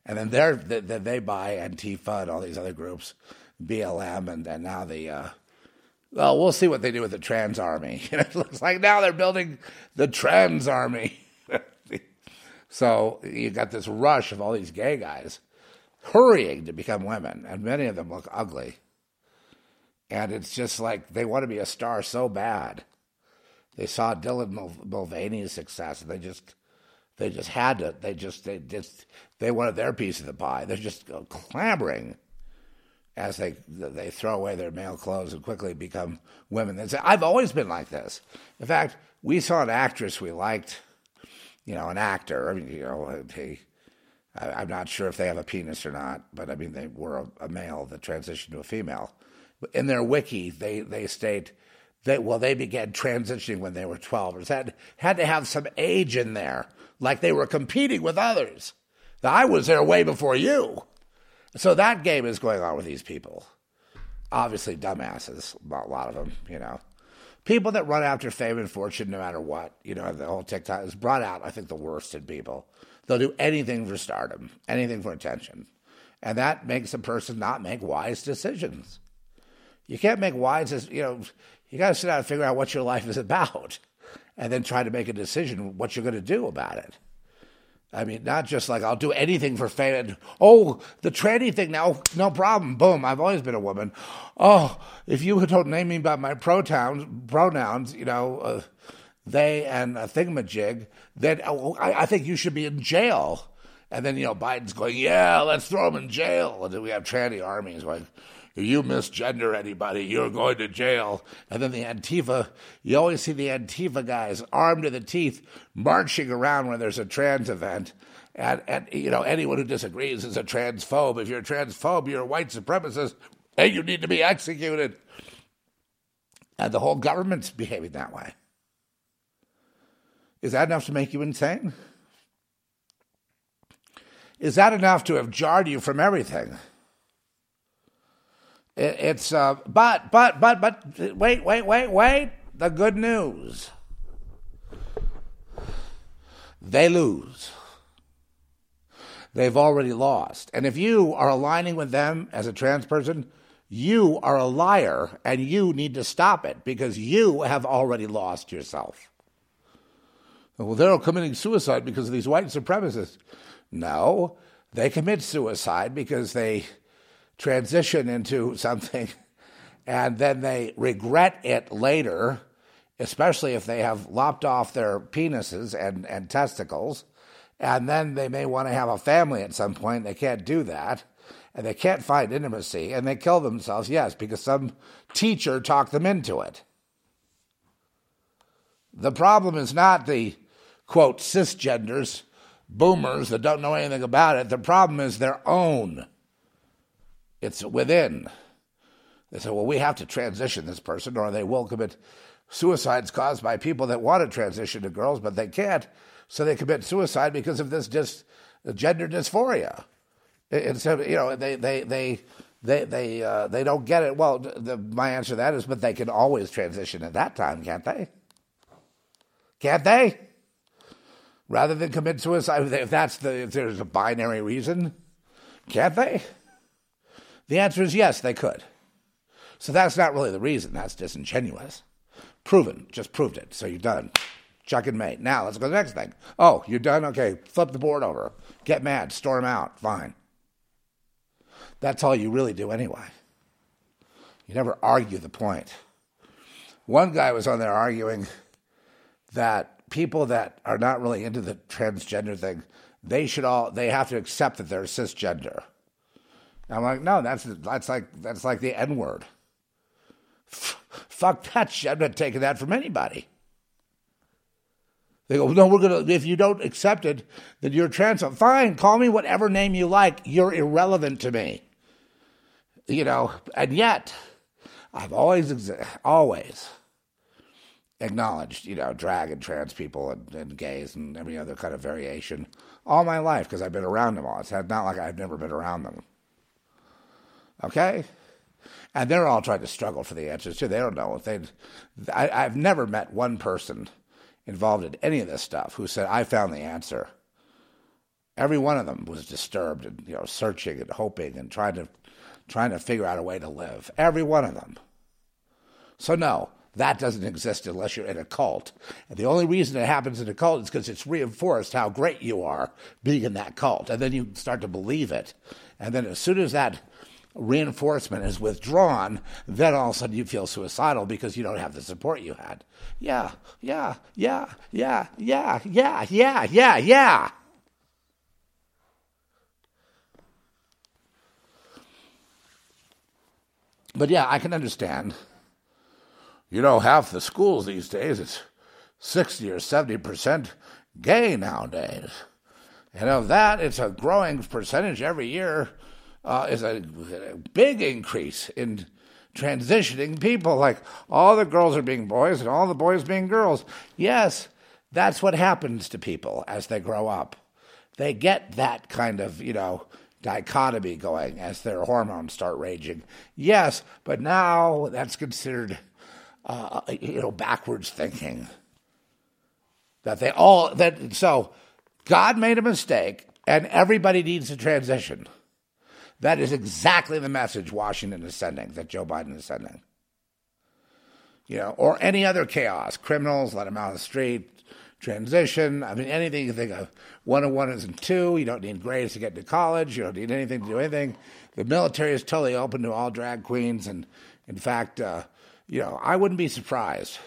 and then they're, they, they buy Antifa and all these other groups, BLM, and, now the, uh, well, we'll see what they do with the trans army. [laughs] it looks like now they're building the trans army. So you got this rush of all these gay guys hurrying to become women, and many of them look ugly. And it's just like they want to be a star so bad. They saw Dylan Mulvaney's success, and they just they just had to. They just they just they wanted their piece of the pie. They're just clamoring as they they throw away their male clothes and quickly become women. They say, "I've always been like this." In fact, we saw an actress we liked, you know, an actor. I mean, you know, he, I, am not sure if they have a penis or not, but I mean, they were a, a male that transitioned to a female. In their wiki, they they state they well they began transitioning when they were 12 or had had to have some age in there like they were competing with others i was there way before you so that game is going on with these people obviously dumbasses a lot of them you know people that run after fame and fortune no matter what you know the whole tiktok has brought out i think the worst in people. They'll do anything for stardom anything for attention. And that makes a person not make wise decisions. You can't make wise you know you got to sit down and figure out what your life is [laughs] about and then try to make a decision what you're going to do about it. I mean, not just like I'll do anything for fame. oh, the tranny thing now, no problem. Boom, I've always been a woman. Oh, if you don't name me by my pronouns, pronouns, you know, uh, they and a thingamajig, then oh, I, I think you should be in jail. And then, you know, Biden's going, yeah, let's throw them in jail. And then we have tranny armies like, if you misgender anybody, you're going to jail. And then the Antifa, you always see the Antifa guys armed to the teeth marching around when there's a trans event. And, and you know, anyone who disagrees is a transphobe. If you're a transphobe, you're a white supremacist, and you need to be executed. And the whole government's behaving that way. Is that enough to make you insane? Is that enough to have jarred you from everything? It, it's uh, but but but but wait wait wait wait. The good news. They lose. They've already lost. And if you are aligning with them as a trans person, you are a liar and you need to stop it because you have already lost yourself. Well, they're committing suicide because of these white supremacists. No, they commit suicide because they transition into something and then they regret it later, especially if they have lopped off their penises and, and testicles. And then they may want to have a family at some point. They can't do that. And they can't find intimacy. And they kill themselves, yes, because some teacher talked them into it. The problem is not the quote cisgenders, boomers that don't know anything about it. The problem is their own it's within. They say, well, we have to transition this person, or they will commit suicides caused by people that want to transition to girls, but they can't. So they commit suicide because of this dis, gender dysphoria. It's, you know, they, they, they, they, they, uh, they don't get it. Well, the, my answer to that is, but they can always transition at that time, can't they? Can't they? Rather than commit suicide, if that's the, if there's a binary reason, can't they? The answer is yes, they could. So that's not really the reason. That's disingenuous. Proven. Just proved it. So you're done. Chuck and mate. Now let's go to the next thing. Oh, you're done? Okay. Flip the board over. Get mad. Storm out. Fine. That's all you really do anyway. You never argue the point. One guy was on there arguing that people that are not really into the transgender thing, they should all they have to accept that they're cisgender. I'm like, no, that's that's like that's like the N word. F- fuck that shit. I'm not taking that from anybody. They go, no, we're gonna. If you don't accept it, then you're trans. Fine, call me whatever name you like. You're irrelevant to me. You know, and yet, I've always, always acknowledged, you know, drag and trans people and, and gays and every other kind of variation all my life because I've been around them all. It's not like I've never been around them. Okay? And they're all trying to struggle for the answers too. They don't know. if They, I've never met one person involved in any of this stuff who said, I found the answer. Every one of them was disturbed and you know searching and hoping and trying to trying to figure out a way to live. Every one of them. So no, that doesn't exist unless you're in a cult. And the only reason it happens in a cult is because it's reinforced how great you are being in that cult. And then you start to believe it. And then as soon as that reinforcement is withdrawn, then all of a sudden you feel suicidal because you don't have the support you had. Yeah, yeah, yeah, yeah, yeah, yeah, yeah, yeah, yeah. But yeah, I can understand. You know, half the schools these days, it's 60 or 70% gay nowadays. And of that, it's a growing percentage every year uh, is a, a big increase in transitioning people. Like all the girls are being boys and all the boys being girls. Yes, that's what happens to people as they grow up. They get that kind of, you know, dichotomy going as their hormones start raging. Yes, but now that's considered, uh, you know, backwards thinking. That they all, that, so God made a mistake and everybody needs to transition. That is exactly the message Washington is sending, that Joe Biden is sending. You know, or any other chaos. Criminals, let them out of the street, transition. I mean, anything you think of. One and one isn't two. You don't need grades to get to college. You don't need anything to do anything. The military is totally open to all drag queens. And in fact, uh, you know, I wouldn't be surprised.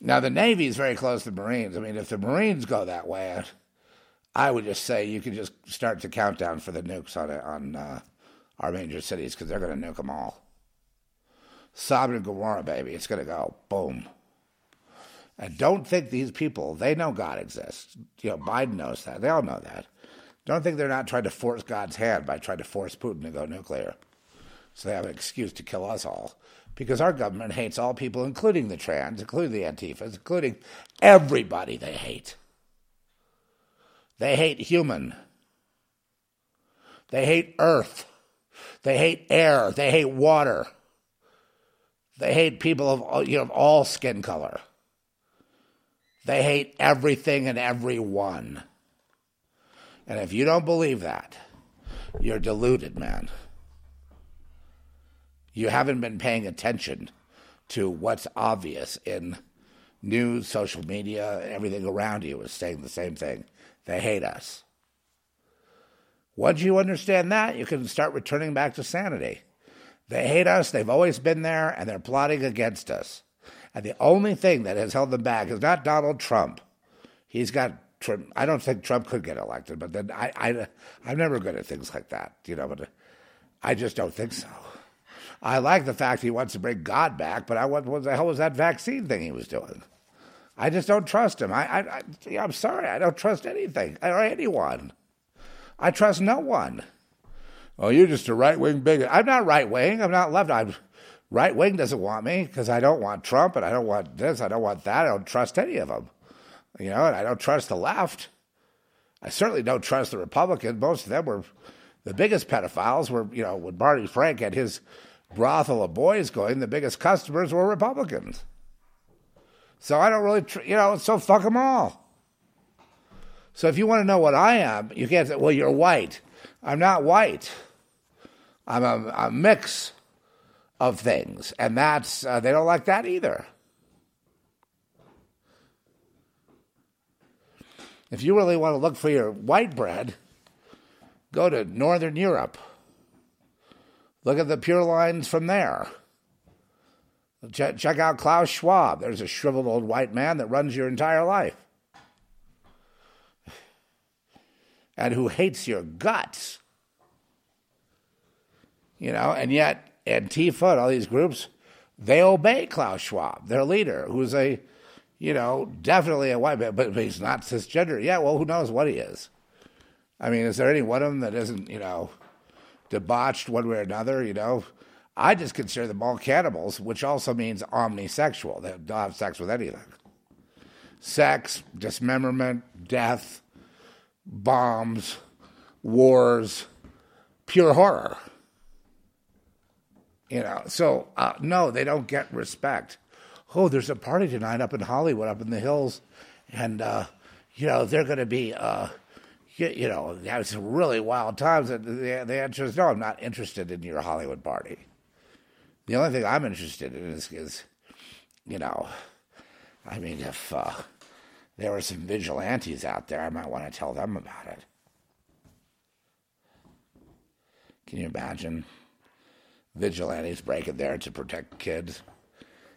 Now, the Navy is very close to the Marines. I mean, if the Marines go that way, I would just say you can just start the countdown for the nukes on on uh, our major cities because they're going to nuke them all. Sodom and Gomorrah, baby, it's going to go boom. And don't think these people, they know God exists. You know, Biden knows that. They all know that. Don't think they're not trying to force God's hand by trying to force Putin to go nuclear. So they have an excuse to kill us all. Because our government hates all people, including the trans, including the Antifas, including everybody they hate. They hate human. They hate earth. They hate air. They hate water. They hate people of you know of all skin color. They hate everything and everyone. And if you don't believe that, you're deluded, man. You haven't been paying attention to what's obvious in news, social media, everything around you is saying the same thing. They hate us. Once you understand that, you can start returning back to sanity. They hate us, they've always been there, and they're plotting against us. And the only thing that has held them back is not Donald Trump. He's got Trump. I don't think Trump could get elected, but then I, I, I'm never good at things like that, you know. But I just don't think so. I like the fact he wants to bring God back, but I what, what the hell was that vaccine thing he was doing? I just don't trust him. I, I, I I'm sorry, I don't trust anything or anyone. I trust no one. Oh, you're just a right wing bigot. I'm not right wing. I'm not left. I'm right wing doesn't want me because I don't want Trump and I don't want this. I don't want that. I don't trust any of them. You know, and I don't trust the left. I certainly don't trust the Republicans. Most of them were the biggest pedophiles. Were you know when Barney Frank had his brothel of boys going, the biggest customers were Republicans. So I don't really, tr- you know, so fuck them all. So if you want to know what I am, you can't say, well, you're white. I'm not white. I'm a, a mix of things. And that's, uh, they don't like that either. If you really want to look for your white bread, go to Northern Europe. Look at the pure lines from there. Check, check out Klaus Schwab. There's a shriveled old white man that runs your entire life and who hates your guts. You know, and yet Antifa and all these groups, they obey Klaus Schwab, their leader, who's a, you know, definitely a white man, but, but he's not cisgender. Yeah, well, who knows what he is? I mean, is there any one of them that isn't, you know, debauched one way or another? You know, I just consider them all cannibals, which also means omnisexual. They don't have sex with anything. Sex, dismemberment, death, bombs, wars, pure horror. You know, so uh, no, they don't get respect. Oh, there's a party tonight up in Hollywood, up in the hills, and uh, you know they're going to be, uh, you, you know, have some really wild times. And the, the answer is no. I'm not interested in your Hollywood party. The only thing I'm interested in is, is you know, I mean, if uh, there were some vigilantes out there, I might want to tell them about it. Can you imagine vigilantes breaking there to protect kids?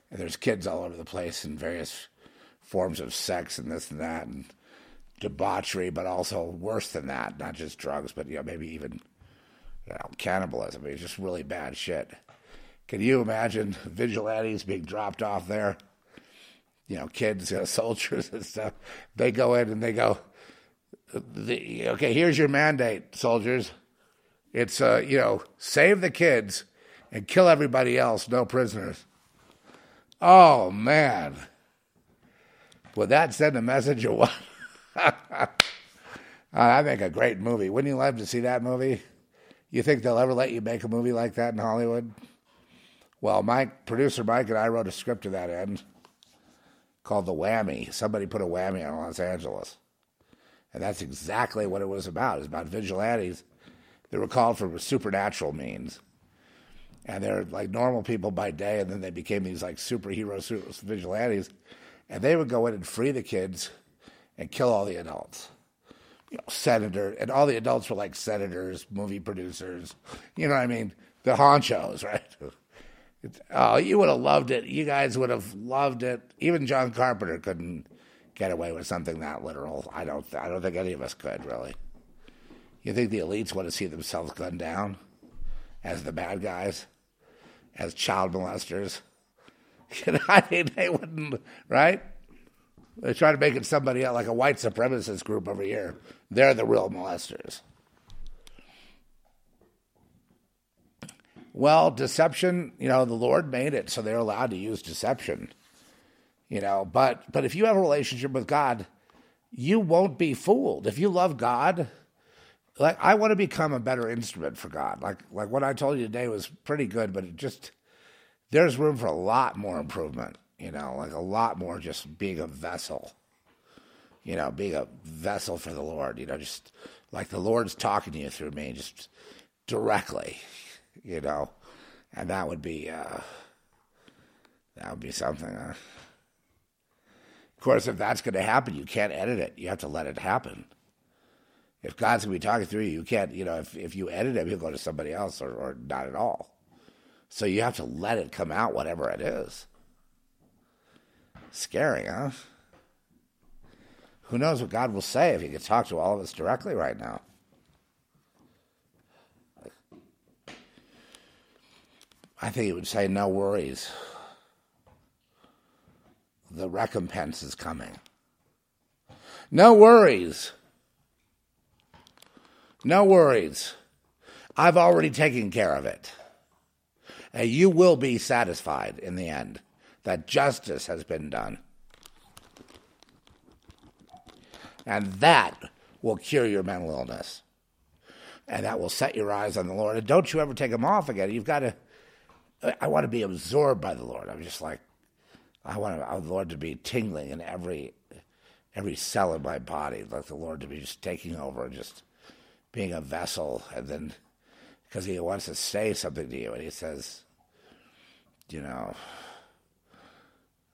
And there's kids all over the place in various forms of sex and this and that and debauchery, but also worse than that, not just drugs, but you know, maybe even you know, cannibalism. I mean, just really bad shit. Can you imagine [laughs] vigilantes being dropped off there? You know, kids, uh, [laughs] soldiers and stuff. They go in and they go, okay, here's your mandate, soldiers. It's, uh, you know, save the kids and kill everybody else, no prisoners. Oh, man. Would that send a message or [laughs] what? I make a great movie. Wouldn't you love to see that movie? You think they'll ever let you make a movie like that in Hollywood? Well, Mike, producer Mike, and I wrote a script to that end called The Whammy. Somebody put a whammy on Los Angeles. And that's exactly what it was about. It was about vigilantes that were called for supernatural means. And they're like normal people by day, and then they became these like superhero super vigilantes. And they would go in and free the kids and kill all the adults. You know, senator, and all the adults were like senators, movie producers, you know what I mean? The honchos, [laughs] right? Oh, you would have loved it. You guys would have loved it. Even John Carpenter couldn't get away with something that literal. I don't. I don't think any of us could really. You think the elites want to see themselves gunned down as the bad guys, as child molesters? [laughs] I mean, they wouldn't, right? They try to make it somebody else, like a white supremacist group over here. They're the real molesters. Well, deception, you know, the Lord made it so they're allowed to use deception. You know, but but if you have a relationship with God, you won't be fooled. If you love God, like I want to become a better instrument for God. Like like what I told you today was pretty good, but it just there's room for a lot more improvement, you know, like a lot more just being a vessel. You know, being a vessel for the Lord, you know, just like the Lord's talking to you through me, just directly, you know, and that would be uh, that would be something. Uh, of course, if that's going to happen, you can't edit it. You have to let it happen. If God's going to be talking through you, you can't. You know, if if you edit him, he'll go to somebody else or, or not at all. So you have to let it come out, whatever it is. Scary, huh? Who knows what God will say if He could talk to all of us directly right now? I think he would say, No worries. The recompense is coming. No worries. No worries. I've already taken care of it. And you will be satisfied in the end that justice has been done. And that will cure your mental illness. And that will set your eyes on the Lord. And don't you ever take them off again. You've got to I want to be absorbed by the Lord. I'm just like, I want the Lord to be tingling in every every cell in my body, like the Lord to be just taking over and just being a vessel, and then because He wants to say something to you, and He says, you know,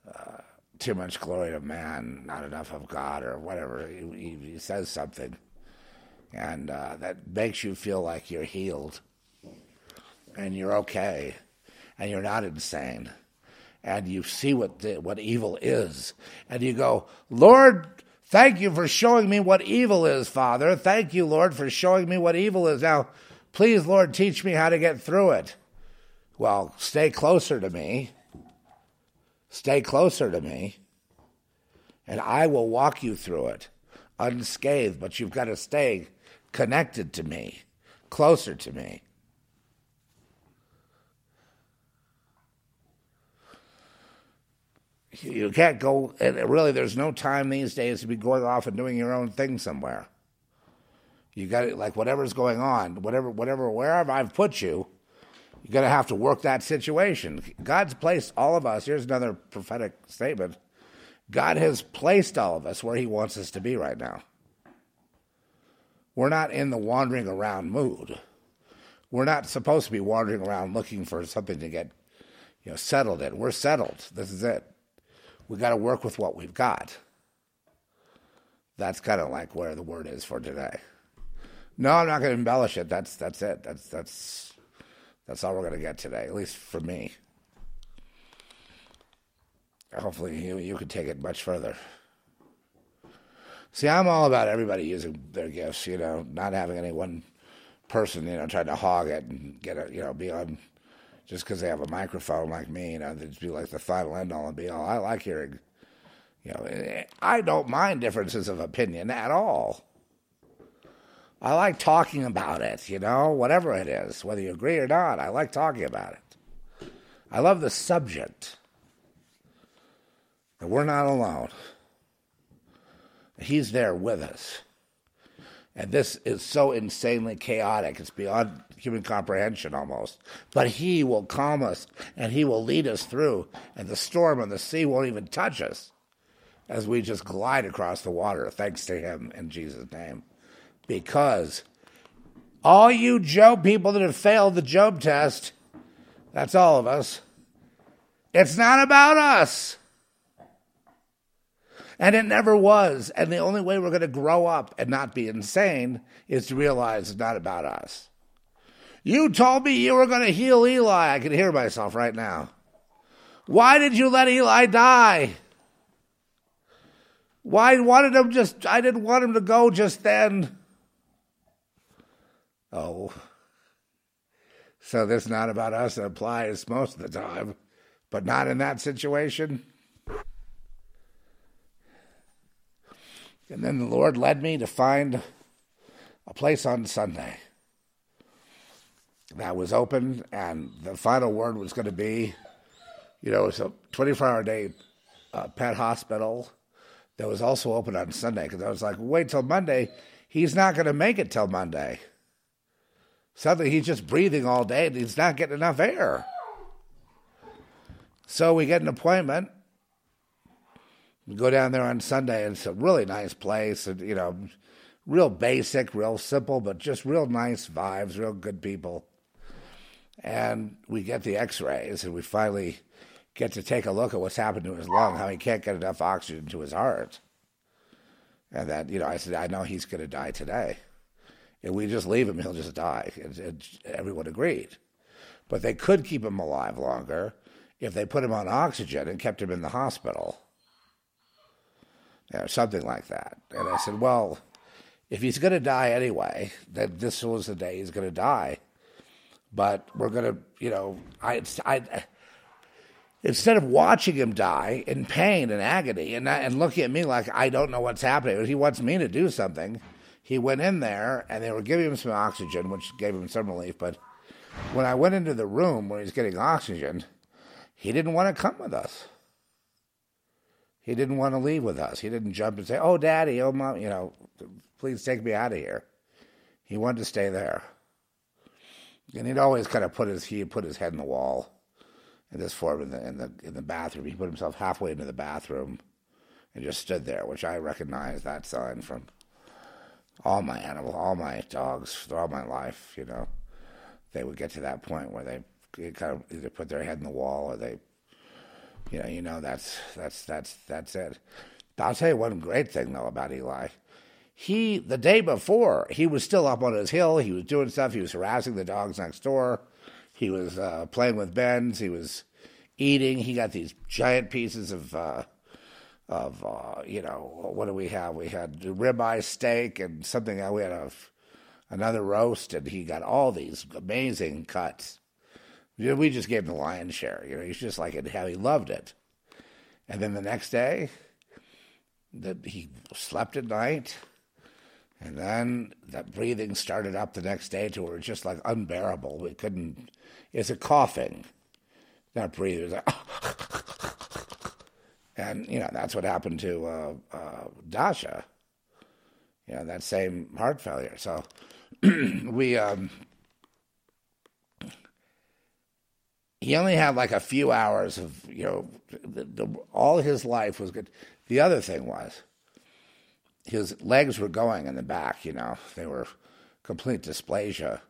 uh, too much glory to man, not enough of God, or whatever. He, he says something, and uh, that makes you feel like you're healed and you're okay and you're not insane. And you see what the, what evil is, and you go, Lord, thank you for showing me what evil is, Father. Thank you, Lord, for showing me what evil is. Now, please, Lord, teach me how to get through it. Well, stay closer to me. Stay closer to me, and I will walk you through it unscathed. But you've got to stay connected to me, closer to me. You can't go, and really, there's no time these days to be going off and doing your own thing somewhere. You got it, like whatever's going on, whatever, whatever, wherever I've put you, you're going to have to work that situation. God's placed all of us. Here's another prophetic statement God has placed all of us where He wants us to be right now. We're not in the wandering around mood. We're not supposed to be wandering around looking for something to get, you know, settled in. We're settled. This is it we got to work with what we've got. That's kind of like where the word is for today. No, I'm not going to embellish it. That's that's it. That's that's that's all we're going to get today, at least for me. Hopefully, you you can take it much further. See, I'm all about everybody using their gifts. You know, not having any one person, you know, trying to hog it and get it, you know, be on just because they have a microphone like me, you know, they'd be like the final end all and be all. I like hearing, you know, eh, I don't mind differences of opinion at all. I like talking about it, you know, whatever it is, whether you agree or not. I like talking about it. I love the subject. That we're not alone. He's there with us. And this is so insanely chaotic. It's beyond human comprehension almost. But He will calm us and He will lead us through, and the storm and the sea won't even touch us as we just glide across the water, thanks to Him in Jesus' name. Because all you Job people that have failed the Job test, that's all of us, it's not about us. And it never was. And the only way we're going to grow up and not be insane is to realize it's not about us. You told me you were going to heal Eli. I can hear myself right now. Why did you let Eli die? Why wanted him just? I didn't want him to go just then. Oh, so this not about us. It applies most of the time, but not in that situation. And then the Lord led me to find a place on Sunday that was open, and the final word was going to be, you know, it's a 24 hour day uh, pet hospital that was also open on Sunday because I was like, wait till Monday. He's not going to make it till Monday. Suddenly he's just breathing all day and he's not getting enough air. So we get an appointment. We go down there on Sunday, and it's a really nice place, and you know, real basic, real simple, but just real nice vibes, real good people. And we get the X-rays, and we finally get to take a look at what's happened to his lung, how he can't get enough oxygen to his heart. And that, you know, I said, I know he's going to die today. If we just leave him, he'll just die. And, and everyone agreed. But they could keep him alive longer if they put him on oxygen and kept him in the hospital. You know, something like that. And I said, well, if he's going to die anyway, then this was the day he's going to die. But we're to, you know, I, I, instead of watching him die in pain and agony and, and looking at me like I don't know what's happening, but he wants me to do something he went in there and they were giving him some oxygen, which gave him some relief. But when I went into the room where he's getting oxygen, he didn't want to come with us. He didn't want to leave with us. He didn't jump and say, "Oh, Daddy, oh, Mom, you know, please take me out of here." He wanted to stay there, and he'd always kind of put his he put his head in the wall in this form in the in the in the bathroom. He put himself halfway into the bathroom and just stood there, which I recognized that sign from all my animals, all my dogs, throughout my life, you know, they would get to that point where they kind of either put their head in the wall or they, you know, you know that's that's that's that's it. I'll tell you one great thing though about Eli. He the day before he was still up on his hill. He was doing stuff. He was harassing the dogs next door. He was uh, playing with Ben's. He was eating. He got these giant pieces of. Uh, of uh, you know what do we have? We had ribeye steak and something. We had a, another roast, and he got all these amazing cuts. We just gave him the lion's share. You know, he's just like how he loved it. And then the next day, that he slept at night, and then that breathing started up the next day to where it's just like unbearable. We couldn't. It's a coughing, not breathing. Like. [laughs] And, you know, that's what happened to uh, uh, Dasha, you know, that same heart failure. So [clears throat] we, um, he only had like a few hours of, you know, the, the, all his life was good. The other thing was his legs were going in the back, you know, they were complete dysplasia.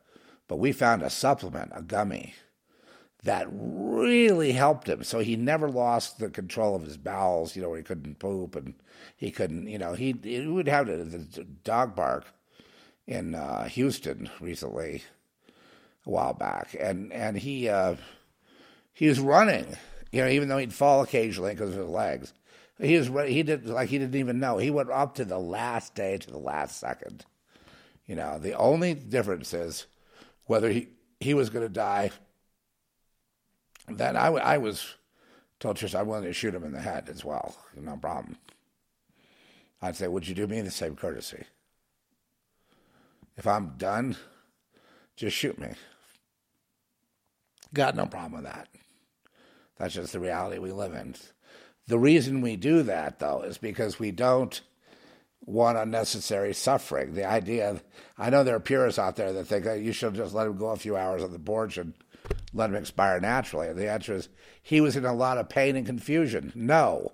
But we found a supplement, a gummy that really helped him. So he never lost the control of his bowels, you know, he couldn't poop and he couldn't, you know, he, he would have the dog bark in uh, Houston recently, a while back, and and he uh, he was running, you know, even though he'd fall occasionally because of his legs. He was he did like he didn't even know. He went up to the last day to the last second. You know, the only difference is whether he he was going to die then I, I was told Trish I'm willing to shoot him in the head as well. No problem. I'd say, would you do me the same courtesy? If I'm done, just shoot me. Got no problem with that. That's just the reality we live in. The reason we do that, though, is because we don't want unnecessary suffering. The idea, I know there are purists out there that think you should just let him go a few hours on the porch and let him expire naturally? And the answer is he was in a lot of pain and confusion. No.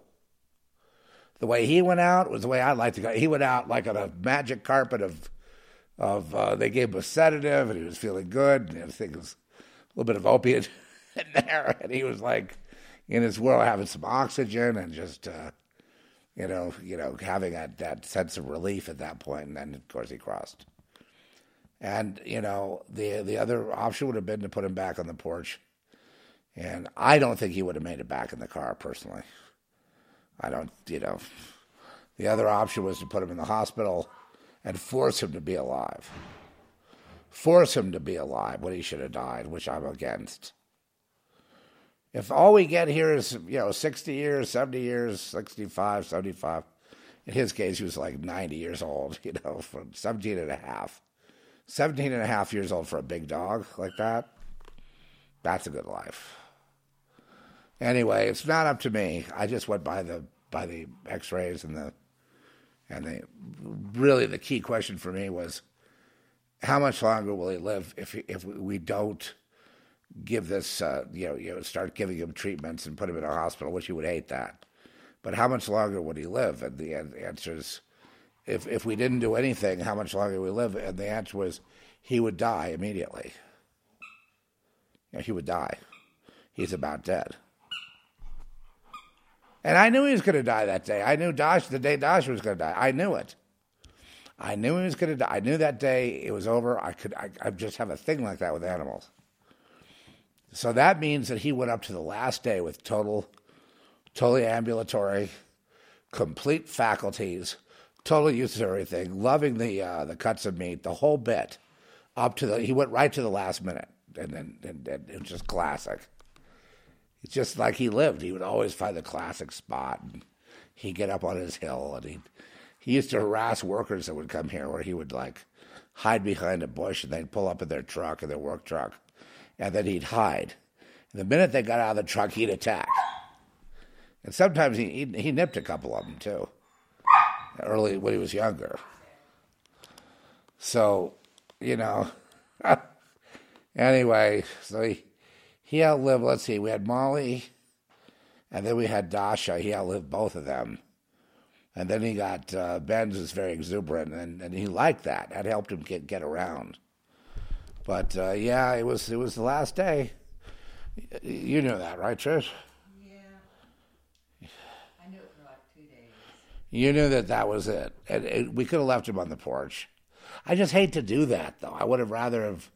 The way he went out was the way I'd like to go. He went out like on a magic carpet of, of uh, they gave him a sedative and he was feeling good. And I think it was a little bit of opiate [laughs] in there. And he was like in his world having some oxygen and just, uh, you know, you know, having that, that sense of relief at that point. And then, of course, he crossed. And you know, the the other option would have been to put him back on the porch. And I don't think he would have made it back in the car personally. I don't, you know, The other option was to put him in the hospital and force him to be alive. Force him to be alive when he should have died, which I'm against. If all we get here is, you know, 60 years, 70 years, 65, 75, in his case, he was like 90 years old, [laughs] you know, from 17 and a half. 17 and a half years old for a big dog like that, that's a good life. Anyway, it's not up to me. I just went by the by the X-rays and the and the really the key question for me was how much longer will he live if if we don't give this uh, you know you know start giving him treatments and put him in a hospital, which he would hate that. But how much longer would he live? And the answer is if if we didn't do anything, how much longer would we live? And the answer was he would die immediately. You know, he would die. He's about dead. And I knew he was going to die that day. I knew Dash the day Dash was going to die. I knew it. I knew he was going to die. I knew that day it was over. I could. I, I just have a thing like that with animals. So that means that he went up to the last day with total, totally ambulatory, complete faculties, total use of everything, loving the uh, the cuts of meat, the whole bit, up to the. He went right to the last minute, and then and, and it was just classic. It's just like he lived. He would always find the classic spot. And he'd get up on his hill, and he he used to harass workers that would come here, where he would like hide behind a bush, and they'd pull up in their truck, in their work truck, and then he'd hide. And the minute they got out of the truck, he'd attack. And sometimes he he, he nipped a couple of them too, early when he was younger. So, you know. [laughs] anyway, so he he outlived, let's see, we had Molly, and then we had Dasha. He outlived both of them. And then he got, uh, Ben's is very exuberant, and, and he liked that. That helped him get, get around. But uh, yeah, it was it was the last day. You knew that, right, Trish? Yeah. I knew it for like two days. You knew that that was it. And it, we could have left him on the porch. I just hate to do that, though. I would have rather have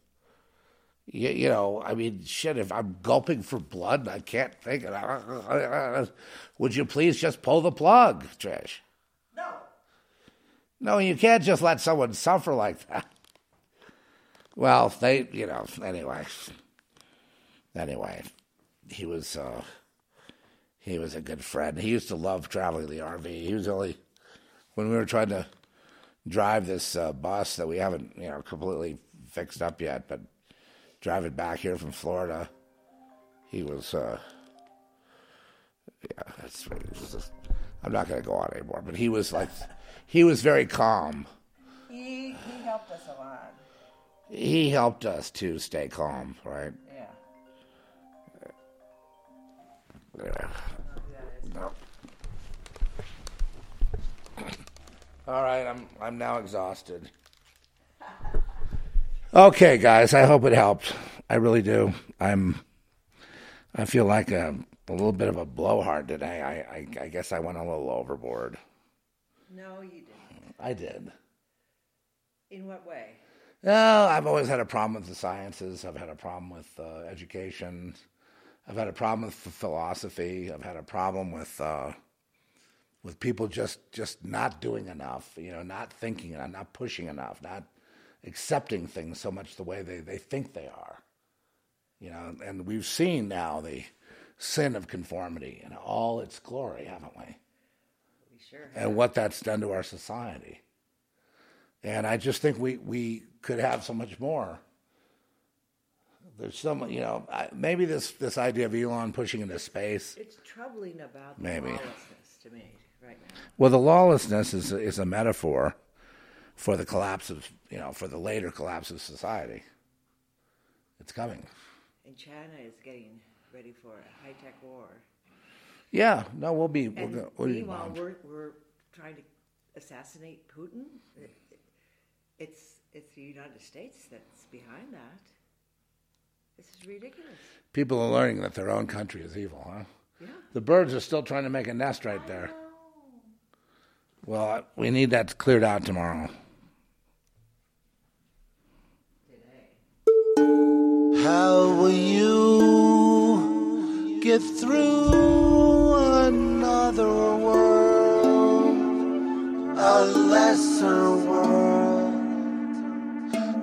you, you, know, I mean, shit, if I'm gulping for blood I can't think it, would you please just pull the plug, Trish? No. No, you can't just let someone suffer like that. Well, they, you know, anyway. Anyway, he was, uh, he was a good friend. He used to love traveling the RV. He was only, when we were trying to drive this uh, bus that we haven't, you know, completely fixed up yet, but driving back here from Florida, he was, uh, yeah, that's, just, I'm not going to go on anymore, but he was like, he was very calm. He, he helped us a lot. He helped us to stay calm, right? Yeah. Yeah. No. All right, I'm I'm now exhausted. Okay, guys, I hope it helped. I really do. I'm. I feel like a, a little bit of a blowhard today. I, I, I guess I went a little overboard. No, you didn't. I did. In what way? Well, I've always had a problem with the sciences. I've had a problem with uh, education. I've had a problem with philosophy. I've had a problem with uh, with people just just not doing enough. You know, not thinking enough, not pushing enough, not accepting things so much the way they, they think they are. You know, and we've seen now the sin of conformity in all its glory, haven't we? We sure have. And what that's done to our society. And I just think we, we could have so much more. There's some, you know, maybe this, this idea of Elon pushing into space. It's troubling about the Maybe. lawlessness to me right now. Well, the lawlessness is, is a metaphor for the collapse of, you know, for the later collapse of society. It's coming. And China is getting ready for a high tech war. Yeah, no, we'll be. We'll And go, we'll meanwhile, bombed. we're, we're trying to assassinate Putin. It's, it's the United States that's behind that. This is ridiculous. People are learning that their own country is evil, huh? Yeah. The birds are still trying to make a nest right there. Well, we need that cleared out tomorrow. How will you get through another world, a lesser world?